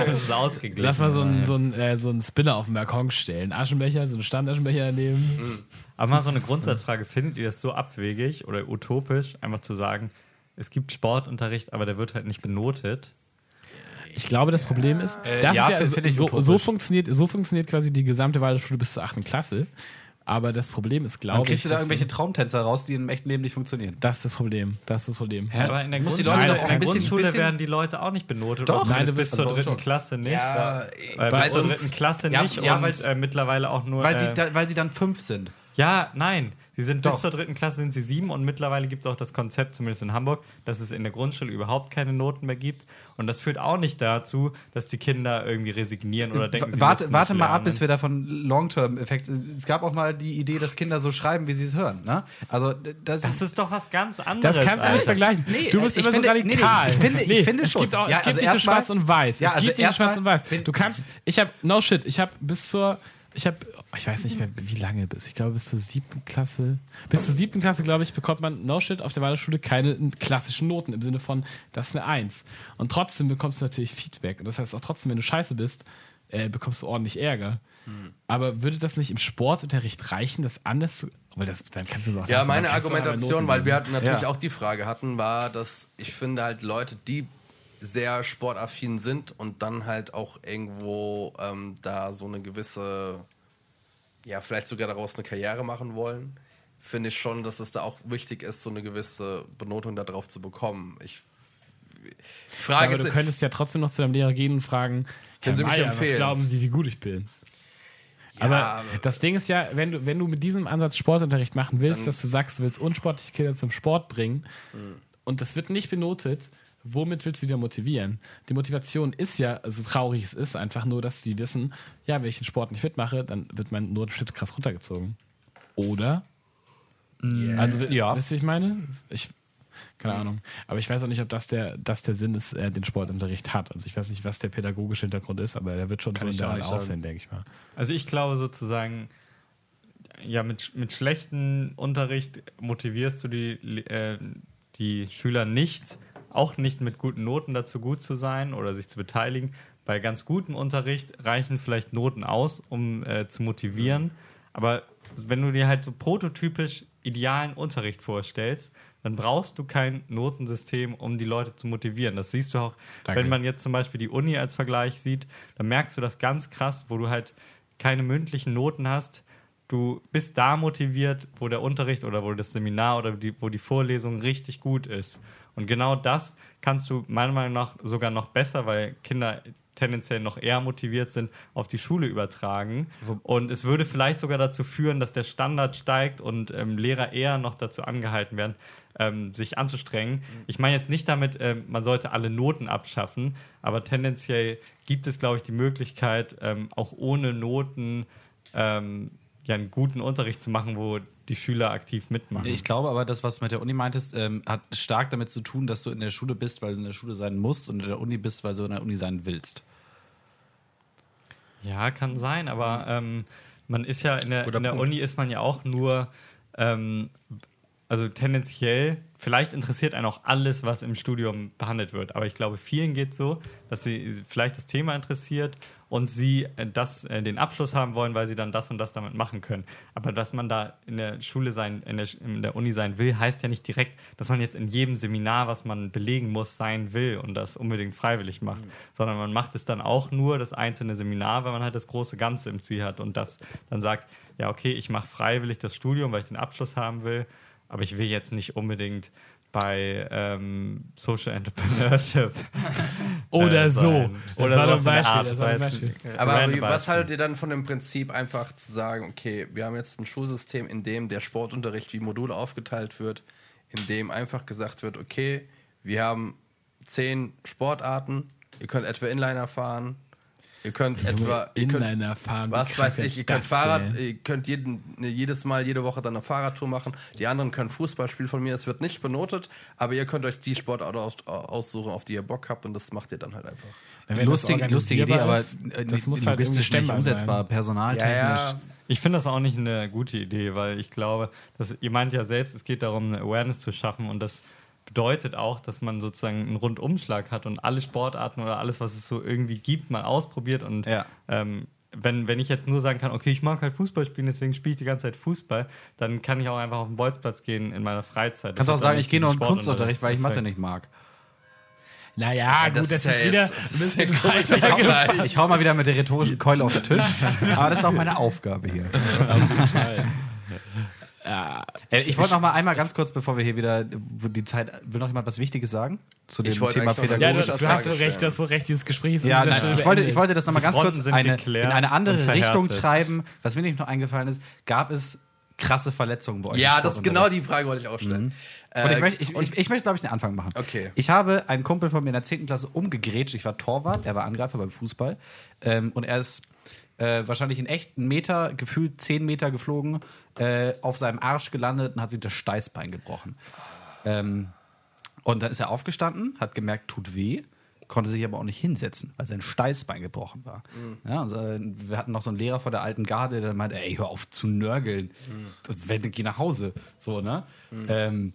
das ist ausgeglichen. Lass mal so einen so äh, so einen Spinner auf den Balkon stellen. Aschenbecher, so einen Standaschenbecher daneben. Aber mal so eine Grundsatzfrage: Findet ihr es so abwegig oder utopisch, einfach zu sagen, es gibt Sportunterricht, aber der wird halt nicht benotet? Ich glaube, das Problem ist, Äh, das ja, ist ja so, so, funktioniert, so funktioniert quasi die gesamte Waldorfschule bis zur 8. Klasse. Aber das Problem ist, glaube ich, kriegst du da dass- irgendwelche Traumtänzer raus, die im echten Leben nicht funktionieren. das ist das Problem. Das ist das Problem. Aber in der, Muss die Grundschule, Leute doch auch in ein der bisschen- Grundschule bisschen- werden die Leute auch nicht benotet. Doch. oder Nein, du bis bist- zur also dritten schon. Klasse nicht. Ja, weil bei bis zur dritten Klasse Ja, nicht ja, und äh, mittlerweile auch nur. Weil, äh, sie, da, weil sie dann fünf sind. Ja, nein. Sie sind Doch. bis zur dritten Klasse sind sie sieben und mittlerweile gibt es auch das Konzept, zumindest in Hamburg, dass es in der Grundschule überhaupt keine Noten mehr gibt. Und das führt auch nicht dazu, dass die Kinder irgendwie resignieren oder denken, sie warte warte mal ab, bis wir davon Long-Term-Effekt. Es gab auch mal die Idee, dass Kinder so schreiben, wie sie es hören. Ne? Also das, Das ist doch was ganz anderes. Das kannst du nicht vergleichen. Nee, du bist immer finde- so nee, nee, radikal. ich finde- ich finde es schon. Gibt auch, Ja, es gibt also nicht so erstmal- schwarz und weiß. Ja, es also gibt nicht schwarz und weiß. Du kannst, ich habe, no shit, ich habe bis zur, ich habe, ich weiß nicht mehr, wie lange bis, ich glaube bis zur siebten Klasse, bis zur siebten Klasse, glaube ich, bekommt man, no shit, auf der Waldorfschule keine klassischen Noten im Sinne von, das ist eine Eins. Und trotzdem bekommst du natürlich Feedback. Und das heißt auch trotzdem, wenn du scheiße bist, äh, bekommst du ordentlich Ärger. Aber würde das nicht im Sportunterricht reichen, das anders zu, weil das, dann kannst du es auch Ja, meine Argumentation, weil wir hatten natürlich Ja. auch die Frage hatten, war, dass ich finde halt Leute, die sehr sportaffin sind und dann halt auch irgendwo ähm, da so eine gewisse, ja, vielleicht sogar daraus eine Karriere machen wollen, finde ich schon, dass es da auch wichtig ist, so eine gewisse Benotung darauf zu bekommen. Ich Ja, Frage aber du ist, könntest ja trotzdem noch zu deinem Lehrer gehen und fragen, Können Sie mich Meier, was empfehlen? glauben Sie, wie gut ich bin? Ja, aber aber- das Ding ist ja, wenn du, wenn du mit diesem Ansatz Sportunterricht machen willst, dass du sagst, du willst unsportliche Kinder zum Sport bringen Hm. und das wird nicht benotet, womit willst du die motivieren? Die Motivation ist ja, so traurig es ist, einfach nur, dass sie wissen, ja, wenn ich den Sport nicht mitmache, dann wird mein Notenschnitt krass runtergezogen. Oder? Also, ja. Wisst ihr, ich meine? Ich, keine Ahnung. Aber ich weiß auch nicht, ob das der, das der Sinn ist, äh, den Sportunterricht hat. Also ich weiß nicht, was der pädagogische Hintergrund ist, aber der wird schon Kann so sagen. aussehen, denke ich mal. Also ich glaube sozusagen, ja, mit, mit schlechtem Unterricht motivierst du die, äh, die Schüler nicht, auch nicht mit guten Noten dazu gut zu sein oder sich zu beteiligen. Bei ganz gutem Unterricht reichen vielleicht Noten aus, um äh, zu motivieren. Aber wenn du dir halt so prototypisch idealen Unterricht vorstellst, dann brauchst du kein Notensystem, um die Leute zu motivieren. Das siehst du auch, Danke. wenn man jetzt zum Beispiel die Uni als Vergleich sieht, dann merkst du das ganz krass, wo du halt keine mündlichen Noten hast. Du bist da motiviert, wo der Unterricht oder wo das Seminar oder die, wo die Vorlesung richtig gut ist. Und genau das kannst du meiner Meinung nach sogar noch besser, weil Kinder tendenziell noch eher motiviert sind, auf die Schule übertragen. Und es würde vielleicht sogar dazu führen, dass der Standard steigt und ähm, Lehrer eher noch dazu angehalten werden, ähm, sich anzustrengen. Ich meine jetzt nicht damit, ähm, man sollte alle Noten abschaffen, aber tendenziell gibt es, glaube ich, die Möglichkeit, ähm, auch ohne Noten ähm, ja, einen guten Unterricht zu machen, wo die Schüler aktiv mitmachen. Ich glaube aber, das, was du mit der Uni meintest, ähm, hat stark damit zu tun, dass du in der Schule bist, weil du in der Schule sein musst und in der Uni bist, weil du in der Uni sein willst. Ja, kann sein, aber ähm, man ist ja in der, in der. Uni ist man ja auch nur, ähm, also tendenziell, vielleicht interessiert einen auch alles, was im Studium behandelt wird. Aber ich glaube, vielen geht so, dass sie vielleicht das Thema interessiert und sie äh, das, äh, den Abschluss haben wollen, weil sie dann das und das damit machen können. Aber dass man da in der Schule sein, in der, in der Uni sein will, heißt ja nicht direkt, dass man jetzt in jedem Seminar, was man belegen muss, sein will und das unbedingt freiwillig macht. Sondern man macht es dann auch nur das einzelne Seminar, weil man halt das große Ganze im Ziel hat und das dann sagt, ja, okay, ich mache freiwillig das Studium, weil ich den Abschluss haben will, aber ich will jetzt nicht unbedingt bei ähm, Social Entrepreneurship [laughs] Oder äh, so. sein. Das Oder war doch Beispiel, Art. das war ein Beispiel. Aber random was haltet ihr dann von dem Prinzip, einfach zu sagen, okay, wir haben jetzt ein Schulsystem, in dem der Sportunterricht wie Module aufgeteilt wird, in dem einfach gesagt wird, okay, wir haben zehn Sportarten, ihr könnt etwa Inliner fahren, ihr könnt etwa. Ihr könnt, Inliner fahren. wie was weiß ich, ihr könnt Fahrrad, denn? ihr könnt jeden, ne, jedes Mal, jede Woche dann eine Fahrradtour machen. Die anderen können Fußballspiel von mir, es wird nicht benotet, aber ihr könnt euch die Sportart aus, aussuchen, auf die ihr Bock habt und das macht ihr dann halt einfach. Wenn Lustige, lustige Idee, aber äh, das muss halt logistisch irgendwie nicht umsetzbar, sein. personaltechnisch. Ja, ja. Ich finde das auch nicht eine gute Idee, weil ich glaube, dass ihr meint ja selbst, es geht darum, eine Awareness zu schaffen und das bedeutet auch, dass man sozusagen einen Rundumschlag hat und alle Sportarten oder alles, was es so irgendwie gibt, mal ausprobiert und Ja. ähm, wenn, wenn ich jetzt nur sagen kann, okay, ich mag halt Fußball spielen, deswegen spiele ich die ganze Zeit Fußball, dann kann ich auch einfach auf den Bolzplatz gehen in meiner Freizeit. Kannst Das auch sagen, ich gehe nur in Kunstunterricht, weil ich Mathe nicht mag. Naja, das gut, das ist ja ist wieder jetzt- ein das bisschen [laughs] weiter Ich hau, gefasst. ich hau mal wieder mit der rhetorischen Keule auf den Tisch. [laughs] Aber das ist auch meine Aufgabe hier. Äh, ich wollte noch mal einmal ganz kurz, bevor wir hier wieder wo die Zeit, will noch jemand was Wichtiges sagen zu dem Thema eine ja du, du hast so recht, hast so recht, dieses Gespräch ist Ja, nein, ich wollte, ich wollte das noch mal Die ganz Fronten kurz eine, in eine andere Richtung treiben. Was mir nicht noch eingefallen ist, gab es krasse Verletzungen bei euch? Ja, das ist genau die Frage, wollte ich auch stellen. Und ich Äh, möchte, ich, ich, ich möchte glaube ich, den Anfang machen. Okay. Ich habe einen Kumpel von mir in der 10. Klasse umgegrätscht. Ich war Torwart, er war Angreifer beim Fußball. Ähm, und er ist äh, wahrscheinlich in echt einen Meter, gefühlt 10 Meter geflogen, äh, auf seinem Arsch gelandet und hat sich das Steißbein gebrochen. Ähm, und dann ist er aufgestanden, hat gemerkt, tut weh, konnte sich aber auch nicht hinsetzen, weil sein Steißbein gebrochen war. Ja, also, wir hatten noch so einen Lehrer vor der alten Garde, der meinte, ey, hör auf zu nörgeln. Und wenn, geh nach Hause. So, ne? Ähm,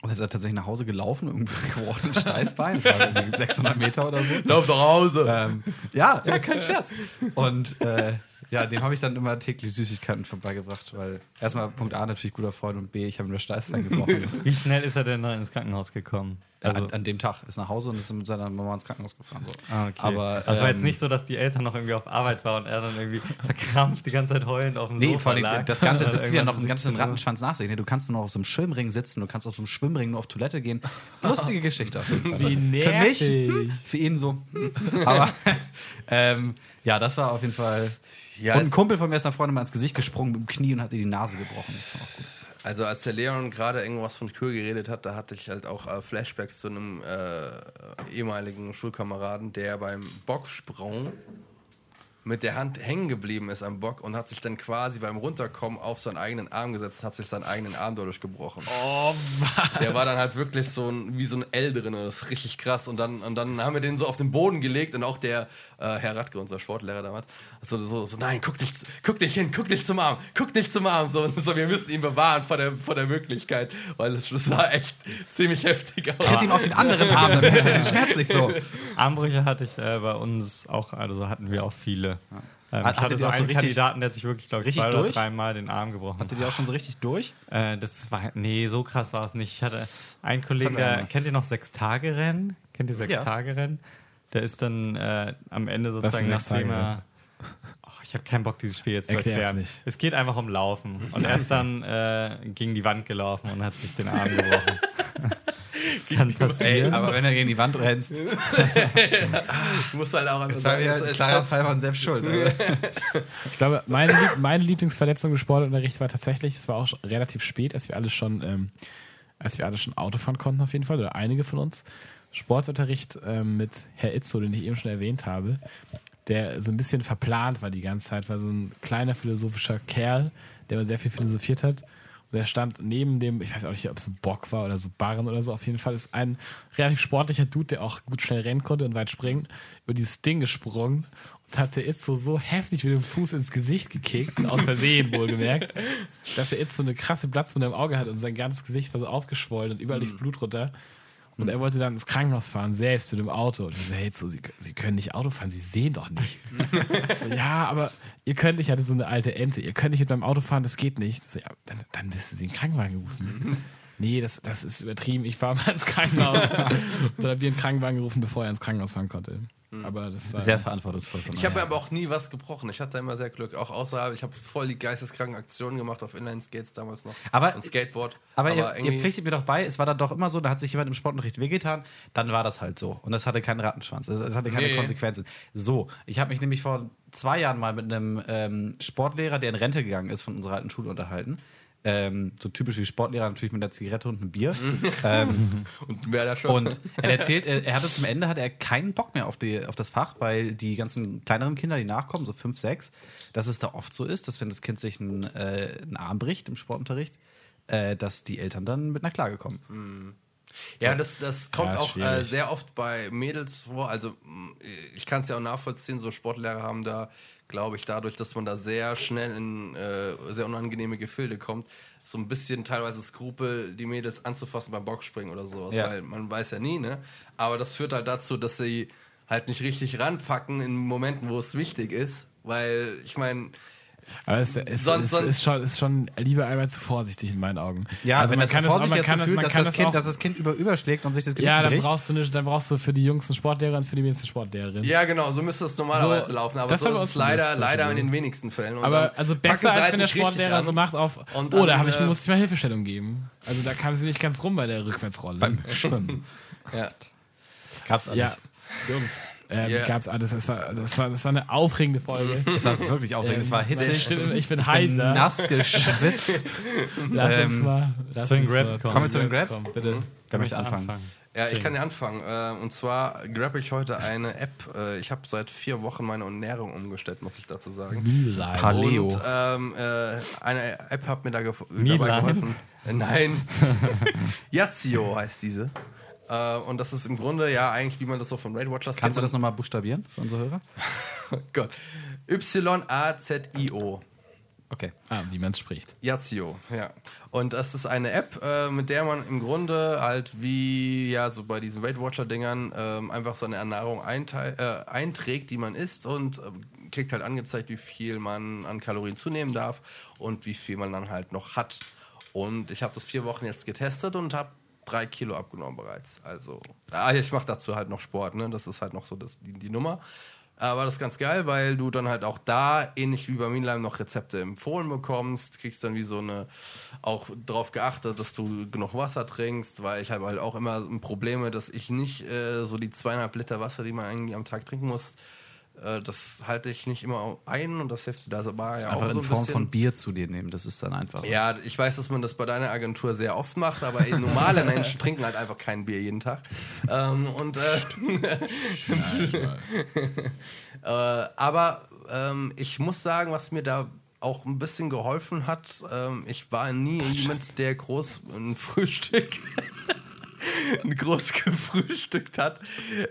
und er ist er tatsächlich nach Hause gelaufen, einem [laughs] gebrochenen Steißbein. Das war irgendwie 600 Meter oder so. Lauf doch Hause. Ähm, ja, ja, kein Scherz. Und äh, ja, dem habe ich dann immer täglich Süßigkeiten vorbeigebracht, weil erstmal Punkt A natürlich guter Freund und B, ich habe mir das Steißbein gebrochen. [laughs] Wie schnell ist er denn dann ins Krankenhaus gekommen? also, an, an dem Tag ist nach Hause und ist mit seiner Mama ins Krankenhaus gefahren. So. Ah, okay. Aber, also war jetzt ähm, nicht so, dass die Eltern noch irgendwie auf Arbeit waren und er dann irgendwie verkrampft die ganze Zeit heulend auf dem Nee, Sofa vor allem, lag. das Ganze, das zieht ja noch einen ganzen 17 Uhr. Rattenschwanz nach sich. ne? Du kannst nur noch auf so einem Schwimmring sitzen, du kannst auf so einem Schwimmring nur auf Toilette gehen. Lustige [laughs] Geschichte auf jeden Fall. Wie Für mich, hm, für ihn so. hm. [laughs] Aber ähm, ja, das war auf jeden Fall. Ja, und ein Kumpel von mir ist einer Freundin mal ins Gesicht gesprungen mit dem Knie und hat ihr die Nase gebrochen. Das war auch gut. Also als der Leon gerade irgendwas von Kür geredet hat, da hatte ich halt auch äh, Flashbacks zu einem äh, ehemaligen Schulkameraden, der beim Bocksprung mit der Hand hängen geblieben ist am Bock und hat sich dann quasi beim Runterkommen auf seinen eigenen Arm gesetzt und hat sich seinen eigenen Arm dadurch gebrochen. Oh, was? Der war dann halt wirklich so ein, wie so ein L drin das ist richtig krass. Und dann, und dann haben wir den so auf den Boden gelegt und auch der äh, Herr Radke, unser Sportlehrer damals, so, so, so, nein, guck nicht, guck nicht hin, guck nicht zum Arm, guck nicht zum Arm. So, so wir müssen ihn bewahren vor der, vor der Möglichkeit, weil es sah echt ziemlich heftig aus. Tritt ihn auf den anderen Arm, dann merkt er den Schmerz nicht so. Armbrüche hatte ich äh, bei uns auch, also hatten wir auch viele. Ähm, Hat- ich hatte so ihr auch so einen richtig- Kandidaten, der hat sich wirklich, glaube ich, zwei oder dreimal den Arm gebrochen. Hattet ihr auch schon so richtig durch? Äh, das war, nee, so krass war es nicht. Ich hatte einen Kollegen, der, einmal. kennt ihr noch Sechs-Tage-Rennen? Kennt ihr Sechs-Tage-Rennen? Der ist dann äh, am Ende sozusagen Sechs-Tage-Rennen? er. Oh, ich habe keinen Bock, dieses Spiel jetzt zu Erklär's erklären. nicht. Es geht einfach um Laufen. [laughs] Und er ist dann äh, gegen die Wand gelaufen und hat sich den Arm [laughs] gebrochen. Kann passieren. aber wenn er gegen die Wand rennst, [laughs] Du musst halt auch an das war wieder ein klarer Fall von selbst schuld. Ich glaube, meine, meine Lieblingsverletzung im Sportunterricht war tatsächlich, es war auch relativ spät, als wir alle schon, ähm, als wir alle schon Auto fahren konnten auf jeden Fall, oder einige von uns. Sportunterricht ähm, mit Herr Itzo, den ich eben schon erwähnt habe, der so ein bisschen verplant war die ganze Zeit, war so ein kleiner philosophischer Kerl, der immer sehr viel philosophiert hat. Und er stand neben dem, ich weiß auch nicht, ob es ein Bock war oder so Barren oder so, auf jeden Fall ist ein relativ sportlicher Dude, der auch gut schnell rennen konnte und weit springen, über dieses Ding gesprungen und hat der Itzo so heftig mit dem Fuß ins Gesicht gekickt, aus Versehen wohlgemerkt, dass er Itzo eine krasse Platzwunde im Auge hat und sein ganzes Gesicht war so aufgeschwollen und überall lief Blut runter. Und er wollte dann ins Krankenhaus fahren, selbst mit dem Auto. Und ich so, hey, so, Sie, Sie können nicht Auto fahren, Sie sehen doch nichts. [laughs] Ich so, ja, aber ihr könnt, ich hatte so eine alte Ente, ihr könnt nicht mit meinem Auto fahren, das geht nicht. Ich So, ja, dann, dann müssen Sie einen Krankenwagen rufen. [laughs] Nee, das, das ist übertrieben, ich fahre mal ins Krankenhaus. [laughs] Und dann haben wir einen Krankenwagen gerufen, bevor er ins Krankenhaus fahren konnte. Aber das war. Sehr verantwortungsvoll von Ich habe aber auch nie was gebrochen. Ich hatte immer sehr Glück. Auch außerhalb, ich habe voll die geisteskranken Aktionen gemacht auf Inline-Skates damals noch. Aber- Und Skateboard. Aber, ihr, irgendwie- ihr pflichtet mir doch bei, es war dann doch immer so, da hat sich jemand im Sportunterricht wehgetan, dann war das halt so. Und das hatte keinen Rattenschwanz. Es, es hatte keine Nee. Konsequenzen. So, ich habe mich nämlich vor zwei Jahren mal mit einem ähm, Sportlehrer, der in Rente gegangen ist, von unserer alten Schule unterhalten. Ähm, so typisch wie Sportlehrer, natürlich mit einer Zigarette und einem Bier. [laughs] ähm, Und wer da schon. und er erzählt, er, hatte zum Ende hatte er keinen Bock mehr auf, die, auf das Fach, weil die ganzen kleineren Kinder, die nachkommen, so fünf, sechs, dass es da oft so ist, dass wenn das Kind sich einen, äh, einen Arm bricht im Sportunterricht, äh, dass die Eltern dann mit einer Klage kommen. Ja, das, das kommt Ja, auch äh, sehr oft bei Mädels vor. Also ich kann es ja auch nachvollziehen, so Sportlehrer haben da, glaube ich, dadurch, dass man da sehr schnell in äh, sehr unangenehme Gefilde kommt, so ein bisschen teilweise Skrupel, die Mädels anzufassen beim Boxspringen oder sowas, Ja. weil man weiß ja nie, ne? Aber das führt halt dazu, dass sie halt nicht richtig ranpacken in Momenten, wo es wichtig ist, weil ich meine, Aber es, es, Sonst- es sonst- ist, schon, ist schon lieber einmal zu vorsichtig in meinen Augen. Ja, also wenn man das kann es auch, man kann man dass kann das, kind, auch, dass das Kind über, überschlägt und sich das Genick ja, dann bricht. brauchst du eine, dann brauchst du für die Jungs eine Sportlehrer und für die Mädels eine Sportlehrerin. ja genau, so müsste es normalerweise So, laufen, aber das so ist uns es leider, so leider in den wenigsten Fällen. Und Aber also besser als wenn der Sportlehrer so macht auf, Und oh, da dann, habe ich, äh, muss ich mal Hilfestellung geben. Also da kam sie nicht ganz rum bei der Rückwärtsrolle. Beim Schwimmen. [laughs] Ja. Gab's Ja, alles. Jungs, ähm, Yeah. gab's alles. Das war, das, war, das war eine aufregende Folge. [laughs] Es war wirklich aufregend. es war Sehr hitzig. ich bin heiser. Nass geschwitzt. [laughs] Lass uns Ähm, mal. Lass zu den Grabs kommen. Kommen wir zu den Grabs? kommen, Bitte. Wer möchte anfangen? Ja, ich kann ja anfangen. Äh, Und zwar grab ich heute eine App. Äh, Ich habe seit vier Wochen meine Ernährung umgestellt, muss ich dazu sagen. Milan. Paleo. Und ähm, äh, eine App hat mir da dabei geholfen. Nein. [laughs] Yazio heißt diese. Äh, und das ist im Grunde ja eigentlich, wie man das so von Raid Watchers Kannst du kennt. das nochmal buchstabieren für unsere Hörer? Oh [laughs] Gott. Y-A-Z-I-O. Okay. Ah, wie man es spricht. Yazio, ja. Und das ist eine App, äh, mit der man im Grunde halt wie, ja, so bei diesen Weight Watcher-Dingern ähm, einfach so eine Ernährung äh, einträgt, die man isst und äh, kriegt halt angezeigt, wie viel man an Kalorien zunehmen darf und wie viel man dann halt noch hat. Und ich habe das vier Wochen jetzt getestet und habe drei Kilo abgenommen bereits. Also, ah, ich mache dazu halt noch Sport, ne? Das ist halt noch so das, die, die Nummer. Aber das ist ganz geil, weil du dann halt auch da, ähnlich wie bei Meanlime, noch Rezepte empfohlen bekommst. Kriegst dann wie so eine, auch darauf geachtet, dass du genug Wasser trinkst, weil ich habe halt auch immer Probleme, dass ich nicht äh, so die zweieinhalb Liter Wasser, die man eigentlich am Tag trinken muss, das halte ich nicht immer ein und das hilft da war ja Einfach auch so in Form bisschen. von Bier zu dir nehmen, das ist dann einfach. Ja, ich weiß, dass man das bei deiner Agentur sehr oft macht, aber normale [laughs] Menschen trinken halt einfach kein Bier jeden Tag. Ähm, und äh, [laughs] äh, aber ähm, ich muss sagen, was mir da auch ein bisschen geholfen hat, ähm, ich war nie jemand, der groß ein Frühstück [laughs] [laughs] groß gefrühstückt hat,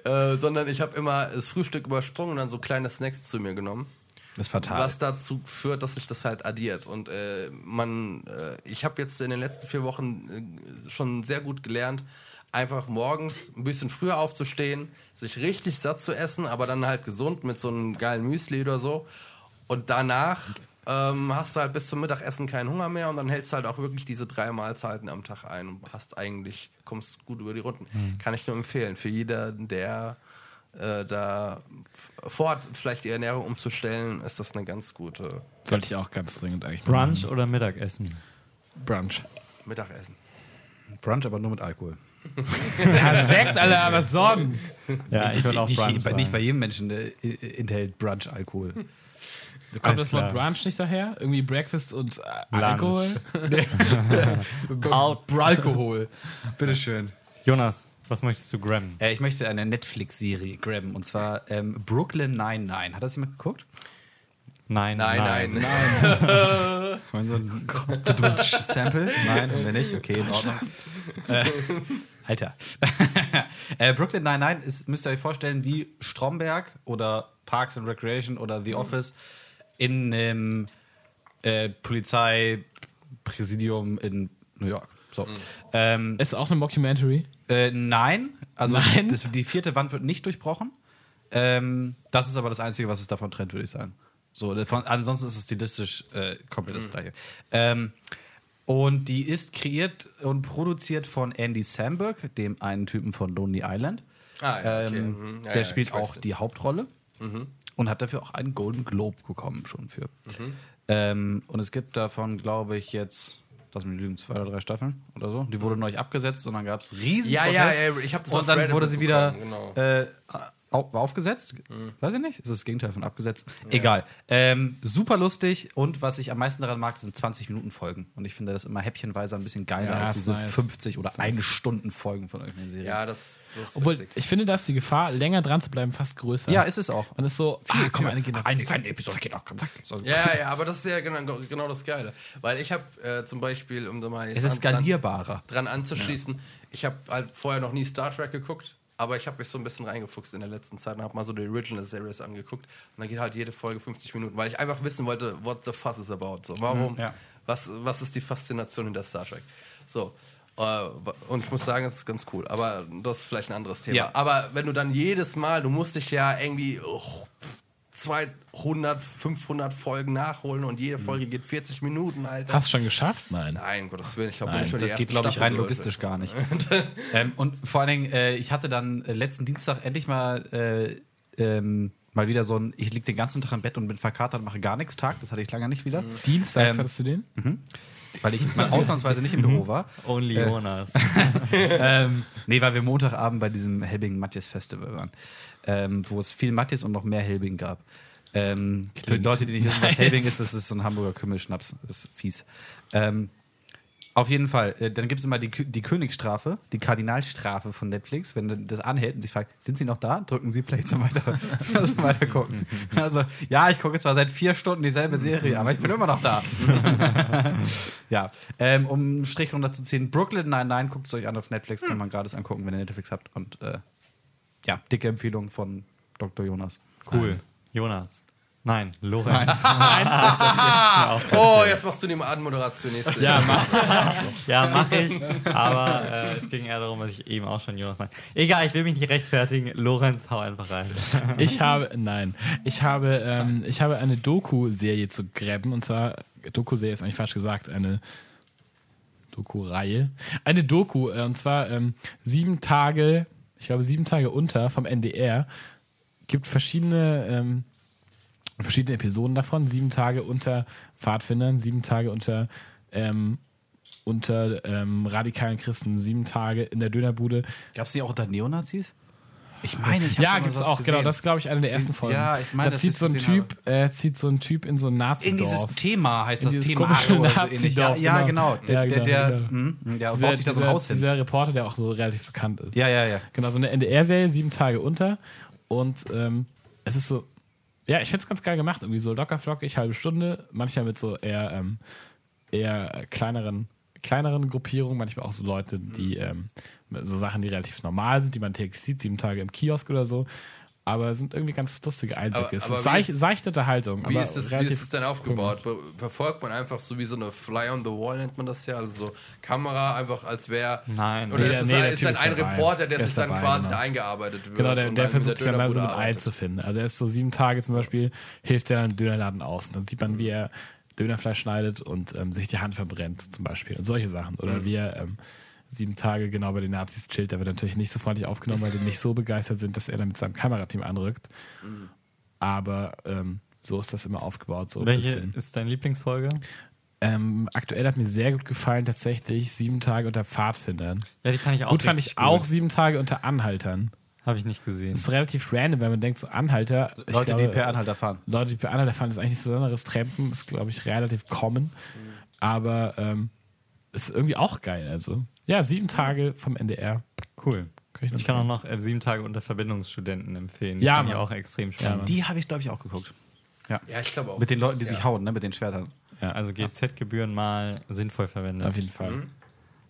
äh, sondern ich habe immer das Frühstück übersprungen und dann so kleine Snacks zu mir genommen. Das ist fatal. Was dazu führt, dass sich das halt addiert. Und äh, man, äh, ich habe jetzt in den letzten vier Wochen äh, schon sehr gut gelernt, einfach morgens ein bisschen früher aufzustehen, sich richtig satt zu essen, aber dann halt gesund mit so einem geilen Müsli oder so. Und danach ähm, hast du halt bis zum Mittagessen keinen Hunger mehr und dann hältst du halt auch wirklich diese drei Mahlzeiten am Tag ein und hast eigentlich, kommst gut über die Runden. Kann ich nur empfehlen. Für jeder, der äh, da f- vorhat, vielleicht die Ernährung umzustellen, ist das eine ganz gute Sollte ich auch ganz dringend eigentlich mal Brunch oder Mittagessen? machen. Brunch. Mittagessen. Brunch, aber nur mit Alkohol. [laughs] Ja, Sekt, Alter, was sonst? Ja, ich würde auch nicht, Brunch bei, nicht bei jedem Menschen äh, äh, enthält Brunch Alkohol. Kommt das Wort. Brunch nicht daher? Irgendwie Breakfast und äh. Alkohol? [laughs] Alkohol. Bitteschön. Jonas, was möchtest du grabben? Äh, ich möchte eine Netflix-Serie grabben und zwar ähm, Brooklyn 99. Hat das jemand geguckt? Nein, Nein, nein. [laughs] Wollen so ein Sample? Nein, wenn nicht, okay, in Ordnung. Äh, Alter. [laughs] äh, Brooklyn 99 ist, müsst ihr euch vorstellen, wie Stromberg oder Parks and Recreation oder The Office in einem äh, Polizeipräsidium in New York. So. Ähm, Ist auch eine Mockumentary. äh, nein, also Nein? Das, die vierte Wand wird nicht durchbrochen. Ähm, das ist aber das Einzige, was es davon trennt, würde ich sagen. So, davon, ansonsten ist es stilistisch äh, komplett das Gleiche. Ähm, und die ist kreiert und produziert von Andy Samberg, dem einen Typen von Lonely Island. Ah, ja, okay. Ähm, Mhm. Ja, der ja, spielt auch die Hauptrolle und hat dafür auch einen Golden Globe bekommen schon für. Mhm. Ähm, und es gibt davon, glaube ich, jetzt, mich nicht lügen, zwei oder drei Staffeln oder so. Die wurde neu abgesetzt und dann gab es riesen Ja, ja, Protest. ja, ich hab das Und dann wurde sie wieder mitbekommen, äh, au- aufgesetzt. Weiß ich nicht. Ist das das Gegenteil von abgesetzt? Egal. Ähm, super lustig und was ich am meisten daran mag, sind 20 Minuten Folgen. Und ich finde das immer häppchenweise ein bisschen geiler Ja, als diese nice. 50 oder eine Stunden Folgen von irgendeinen Serien. Ja, das, das ist Obwohl, richtig. ich finde, dass die Gefahr, länger dran zu bleiben, fast größer. Ja, ist es auch. Und ist so, ah, komm, eine geht noch. Eine, eine Episode geht noch. Komm, zack. So. Ja, ja, aber das ist ja genau, genau das Geile. Weil ich habe äh, zum Beispiel, um da mal Es ist an- dran- skalierbarer. dran anzuschließen, ich habe halt vorher noch nie Star Trek geguckt, aber ich habe mich so ein bisschen reingefuchst in der letzten Zeit und habe mal so die Original Series angeguckt. Und dann geht halt jede Folge 50 Minuten, weil ich einfach wissen wollte, what the fuss is about. So, warum, Ja. was, was ist die Faszination hinter Star Trek? So. äh, Und ich muss sagen, es ist ganz cool. Aber das ist vielleicht ein anderes Thema. Ja. Aber wenn du dann jedes Mal, du musst dich ja irgendwie oh, 200, 500 Folgen nachholen und jede Folge geht 40 Minuten, Alter. Hast du schon geschafft? Nein. Nein, Gottes Willen, ich glaube, die Das geht, glaube ich, rein logistisch gar nicht. [laughs] ähm, und vor allen Dingen, äh, ich hatte dann äh, letzten Dienstag endlich mal äh, ähm, mal wieder so ein, ich liege den ganzen Tag im Bett und bin verkatert und mache gar nichts Tag. Das hatte ich lange nicht wieder. Dienstags Ähm, hattest du den? Weil ich mal ausnahmsweise nicht im Büro war. Only Jonas. [laughs] ähm, nee, weil wir Montagabend bei diesem Helbing Matthias Festival waren. Ähm, wo es viel Matthias und noch mehr Helbing gab. Ähm, für die Leute, die nicht wissen, was nice. Helbing ist, das ist so ein Hamburger Kümmelschnaps. Das ist fies. Ähm, auf jeden Fall. Äh, dann gibt es immer die, die Königsstrafe, die Kardinalstrafe von Netflix. Wenn du das anhält und dich fragt, sind sie noch da? Drücken sie Play zum weiter, [laughs] zum weiter gucken. Also, ja, ich gucke zwar seit vier Stunden dieselbe Serie, aber ich bin immer noch da. [laughs] ja, ähm, um einen Strich runterzuziehen, Brooklyn 99, guckt es euch an auf Netflix, kann man gratis angucken, wenn ihr Netflix habt. Und äh, ja, dicke Empfehlung von Dr. Jonas. Cool. Jonas. Nein, Lorenz. [laughs] [laughs] Oh, jetzt machst du die Anmoderation nächste. Ja, [laughs] mach. Ja, mache ich. Aber äh, es ging eher darum, was ich eben auch schon Jonas meinte. Egal, ich will mich nicht rechtfertigen. Lorenz, hau einfach rein. Ich habe, nein, ich habe, ähm, ich habe eine Doku-Serie zu grabben und zwar, Doku-Serie ist eigentlich falsch gesagt, eine Doku-Reihe. Eine Doku, äh, und zwar ähm, sieben Tage, ich glaube sieben Tage unter vom NDR, gibt verschiedene, ähm, verschiedene Episoden davon, sieben Tage unter Pfadfindern, sieben Tage unter ähm, unter ähm, radikalen Christen, sieben Tage in der Dönerbude. Gab es die auch unter Neonazis? Ich meine, ich hab Ja, gibt's was auch, genau. gesehen. Das ist, glaube ich, eine der ersten Folgen. Ja, ich meine, da zieht so ein Typ, äh, zieht so ein Typ in so ein nazi In dieses Thema heißt In das Thema oder [laughs] so ähnlich. Ja, ja, genau. genau. Der, der, genau, der, genau. hm, der dieser, baut sich da so ein Haus hin. dieser Reporter, der auch so relativ bekannt ist. Ja, ja, ja. Genau, so eine NDR-Serie, sieben Tage unter. Und ähm, es ist so, ja, ich finde es ganz geil gemacht. Irgendwie so locker flockig, halbe Stunde. Manchmal mit so eher, ähm, eher kleineren, kleineren Gruppierungen. Manchmal auch so Leute, die ähm, so Sachen, die relativ normal sind, die man täglich sieht, sieben Tage im Kiosk oder so. Aber es sind irgendwie ganz lustige Einblicke. Aber- es aber ist wie seich, ist- seichte Unterhaltung. Wie aber ist, das, wie relativ ist es denn aufgebaut? Be verfolgt man einfach so wie so eine Fly on the Wall, nennt man das ja? Also so Kamera einfach als wäre. Nein. Oder Nee, ist es nee, der ist ist ein dabei. Reporter, der Der sich dann dabei, quasi genau. da eingearbeitet wird? Genau, der, der versucht sich dann mal so mit einzufinden. Also er ist so sieben Tage zum Beispiel, hilft er dann Dönerladen aus. Und dann sieht man, wie er Dönerfleisch schneidet und ähm, sich die Hand verbrennt zum Beispiel. Und solche Sachen. Oder Mhm. wie er ähm, sieben Tage genau bei den Nazis chillt. Der wird natürlich nicht so freundlich aufgenommen, weil die nicht so begeistert sind, dass er dann mit seinem Kamerateam anrückt. Mhm. Aber ähm, so ist das immer aufgebaut. So Welche bisschen. ist deine Lieblingsfolge? Ähm, aktuell hat mir sehr gut gefallen tatsächlich sieben Tage unter Pfadfindern. Ja, die fand ich auch Gut fand ich auch sieben Tage unter Anhaltern. Habe ich nicht gesehen. Das ist relativ random, wenn man denkt, so Anhalter. Leute, glaube, die per Anhalter fahren. Leute, die per Anhalter fahren, ist eigentlich nichts Besonderes. Trampen ist, glaube ich, relativ common. Aber ähm, ist irgendwie auch geil. Also, ja, sieben Tage vom NDR. Cool. Kann ich, Ich kann auch noch äh, sieben Tage unter Verbindungsstudenten empfehlen. Ja, Mann. auch extrem Ja, spannend. Mann. Die habe ich, glaube ich, auch geguckt. Ja, ich glaube auch. Mit den Leuten, die sich hauen, ne? mit den Schwertern. ja, also GZ-Gebühren mal sinnvoll verwendet. auf jeden Fall. Mhm.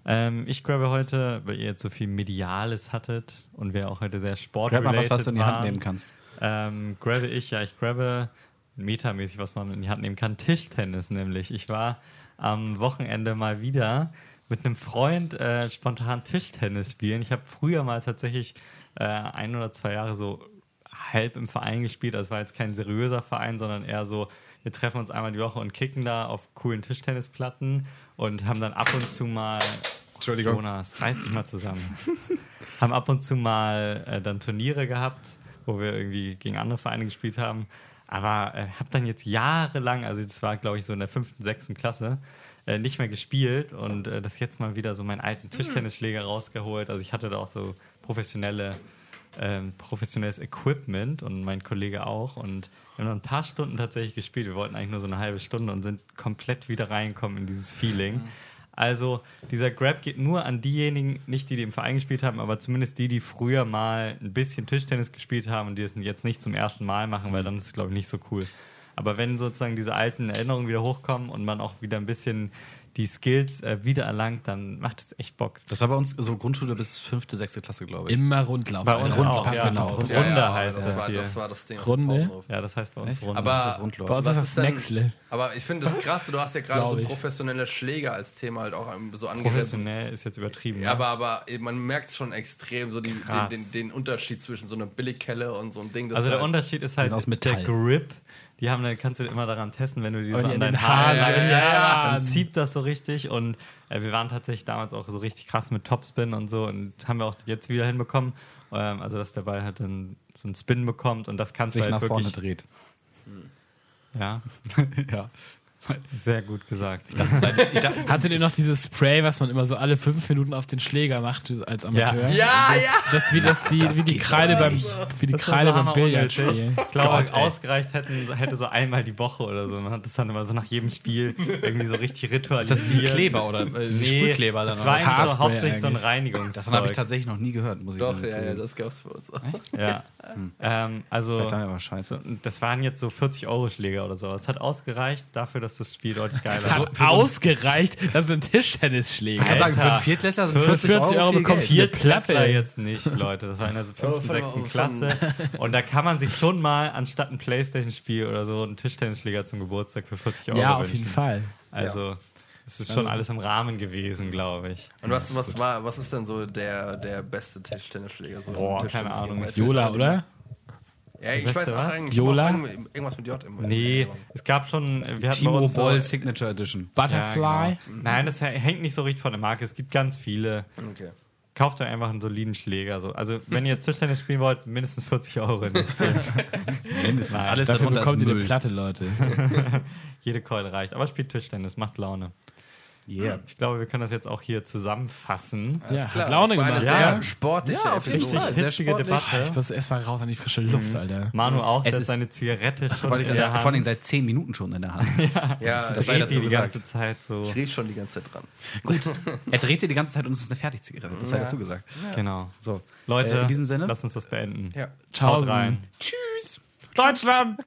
Ähm, ich grabe heute, weil ihr jetzt so viel Mediales hattet und wir auch heute sehr Grab sportrelated mal was, was du in die Hand waren, nehmen kannst. Ähm, grabe ich, ja, ich grabe metamäßig, was man in die Hand nehmen kann. Tischtennis nämlich. Ich war am Wochenende mal wieder mit einem Freund äh, spontan Tischtennis spielen. Ich habe früher mal tatsächlich äh, ein oder zwei Jahre so halb im Verein gespielt. Also es war jetzt kein seriöser Verein, sondern eher so, wir treffen uns einmal die Woche und kicken da auf coolen Tischtennisplatten und haben dann ab und zu mal. Entschuldigung. Jonas, reiß dich mal zusammen. [laughs] haben ab und zu mal äh, dann Turniere gehabt, wo wir irgendwie gegen andere Vereine gespielt haben. Aber äh, habe dann jetzt jahrelang, also das war glaube ich so in der fünften, sechsten Klasse, äh, nicht mehr gespielt und äh, das jetzt mal wieder so meinen alten Tischtennisschläger rausgeholt. Also ich hatte da auch so professionelle, ähm, professionelles Equipment und mein Kollege auch und wir haben dann ein paar Stunden tatsächlich gespielt. Wir wollten eigentlich nur so eine halbe Stunde und sind komplett wieder reingekommen in dieses Feeling. Also dieser Grab geht nur an diejenigen, nicht die, die im Verein gespielt haben, aber zumindest die, die früher mal ein bisschen Tischtennis gespielt haben und die es jetzt nicht zum ersten Mal machen, weil dann ist es, glaube ich, nicht so cool. Aber wenn sozusagen diese alten Erinnerungen wieder hochkommen und man auch wieder ein bisschen die Skills äh, wiedererlangt, dann macht es echt Bock. Das war bei uns so Grundschule bis fünfte, sechste Klasse, glaube ich. Immer Rundlauf. Bei uns Alter. auch, Rundlauf, ja, genau. Runde Ja, ja, heißt das, das, war, hier. das war das Ding. Runde? ja, das heißt bei uns Echt? Runde. Aber- das ist das Rundlauf. Bei uns ist das Nexle. Aber ich finde das krass, du hast ja gerade so professionelle Schläger als Thema halt auch so angerissen. Professionell ist jetzt übertrieben. Ja, ne? aber, aber man merkt schon extrem so die, den, den, den Unterschied zwischen so einer Billigkelle und so einem Ding. das Also der halt- Unterschied ist halt der. Grip. Die haben, dann kannst du immer daran testen, wenn du die Und so die an dein Haar ja, ja. dann zieht das so richtig. Und äh, wir waren tatsächlich damals auch so richtig krass mit Topspin und so und haben wir auch jetzt wieder hinbekommen. Ähm, also dass der Ball halt dann so einen Spin bekommt und das kannst sich du nach halt vorne wirklich. dreht. Ja, [laughs] ja. Sehr gut gesagt. Hattet ihr noch dieses Spray, was man immer so alle fünf Minuten auf den Schläger macht als Amateur? Ja, ja! Das wie das die, wie die Kreide beim wie die Das Kreide so beim Billard spielen. Ich glaube, Gott, ausgereicht hätten, hätte so einmal die Woche oder so. Man hat das dann immer so nach jedem Spiel irgendwie so richtig Ist ritualisiert. das wie Kleber oder äh, Nee, Sprühkleber? das war eigentlich so hauptsächlich so ein. Reinigungszeug. Davon habe ich tatsächlich noch nie gehört, muss ich Doch, sagen. ja, ja, das gab's bei uns auch. Ja. ähm, also, Das war scheiße. das waren jetzt so 40 Euro Schläger oder so. Das hat ausgereicht dafür, dass das Spiel deutlich geiler Hat war. ausgereicht, das sind Tischtennisschläger. Ich kann sagen, für einen Viertklässler sind Für 40 Euro, 40 Euro viel bekommst du- Platte, jetzt nicht, Leute. Das war in der [laughs] so fünften, von- sechsten von- Klasse. Und da kann man sich schon mal anstatt ein Playstation-Spiel oder so einen Tischtennisschläger zum Geburtstag für 40 Euro Ja, auf wünschen. jeden Fall. Also, es ist schon alles im Rahmen gewesen, glaube ich. Und was, was, war, was ist denn so der, der beste Tischtennisschläger? So Boah, keine Ahnung. Jola, oder? Ja, ich Weißt weiß auch was? eigentlich. Jola? Irgendwas mit J im Nee, es gab schon, wir hatten Timo Boll Signature Edition. Butterfly. Ja, genau. Nein, das hängt nicht so richtig von der Marke. Es gibt ganz viele. Okay. Kauft euch einfach einen soliden Schläger. So. Also, wenn ihr Tischtennis spielen wollt, mindestens 40 Euro investieren. [laughs] Mindestens. Nein, Alles Dafür bekommt ihr eine. Platte, Leute. [laughs] Jede Keule reicht. Aber spielt Tischtennis, macht Laune. Yeah. Ich glaube, wir können das jetzt auch hier zusammenfassen. Ja, Klar, hat Laune eine gemacht. sehr Ja. sportliche Ja, auf jeden. Fall. sehr hitzige sportlich. Debatte. Ich muss erstmal raus an die frische Luft, Alter. Manu auch, Es ist- seine Zigarette schon in der sagen, vor allem Hand. seit 10 Minuten schon in der Hand. [laughs] Ja, Das das sei Dreht dazu die die gesagt. ganze Zeit so. ich rieche schon die ganze Zeit dran. [laughs] Er dreht sie die ganze Zeit und es ist eine Fertigzigarette. Das sei Ja. dazu gesagt. Genau. So, Leute, Äh, in diesem Sinne. lass uns das beenden. Ja. Haut rein. Tschüss. Deutschland!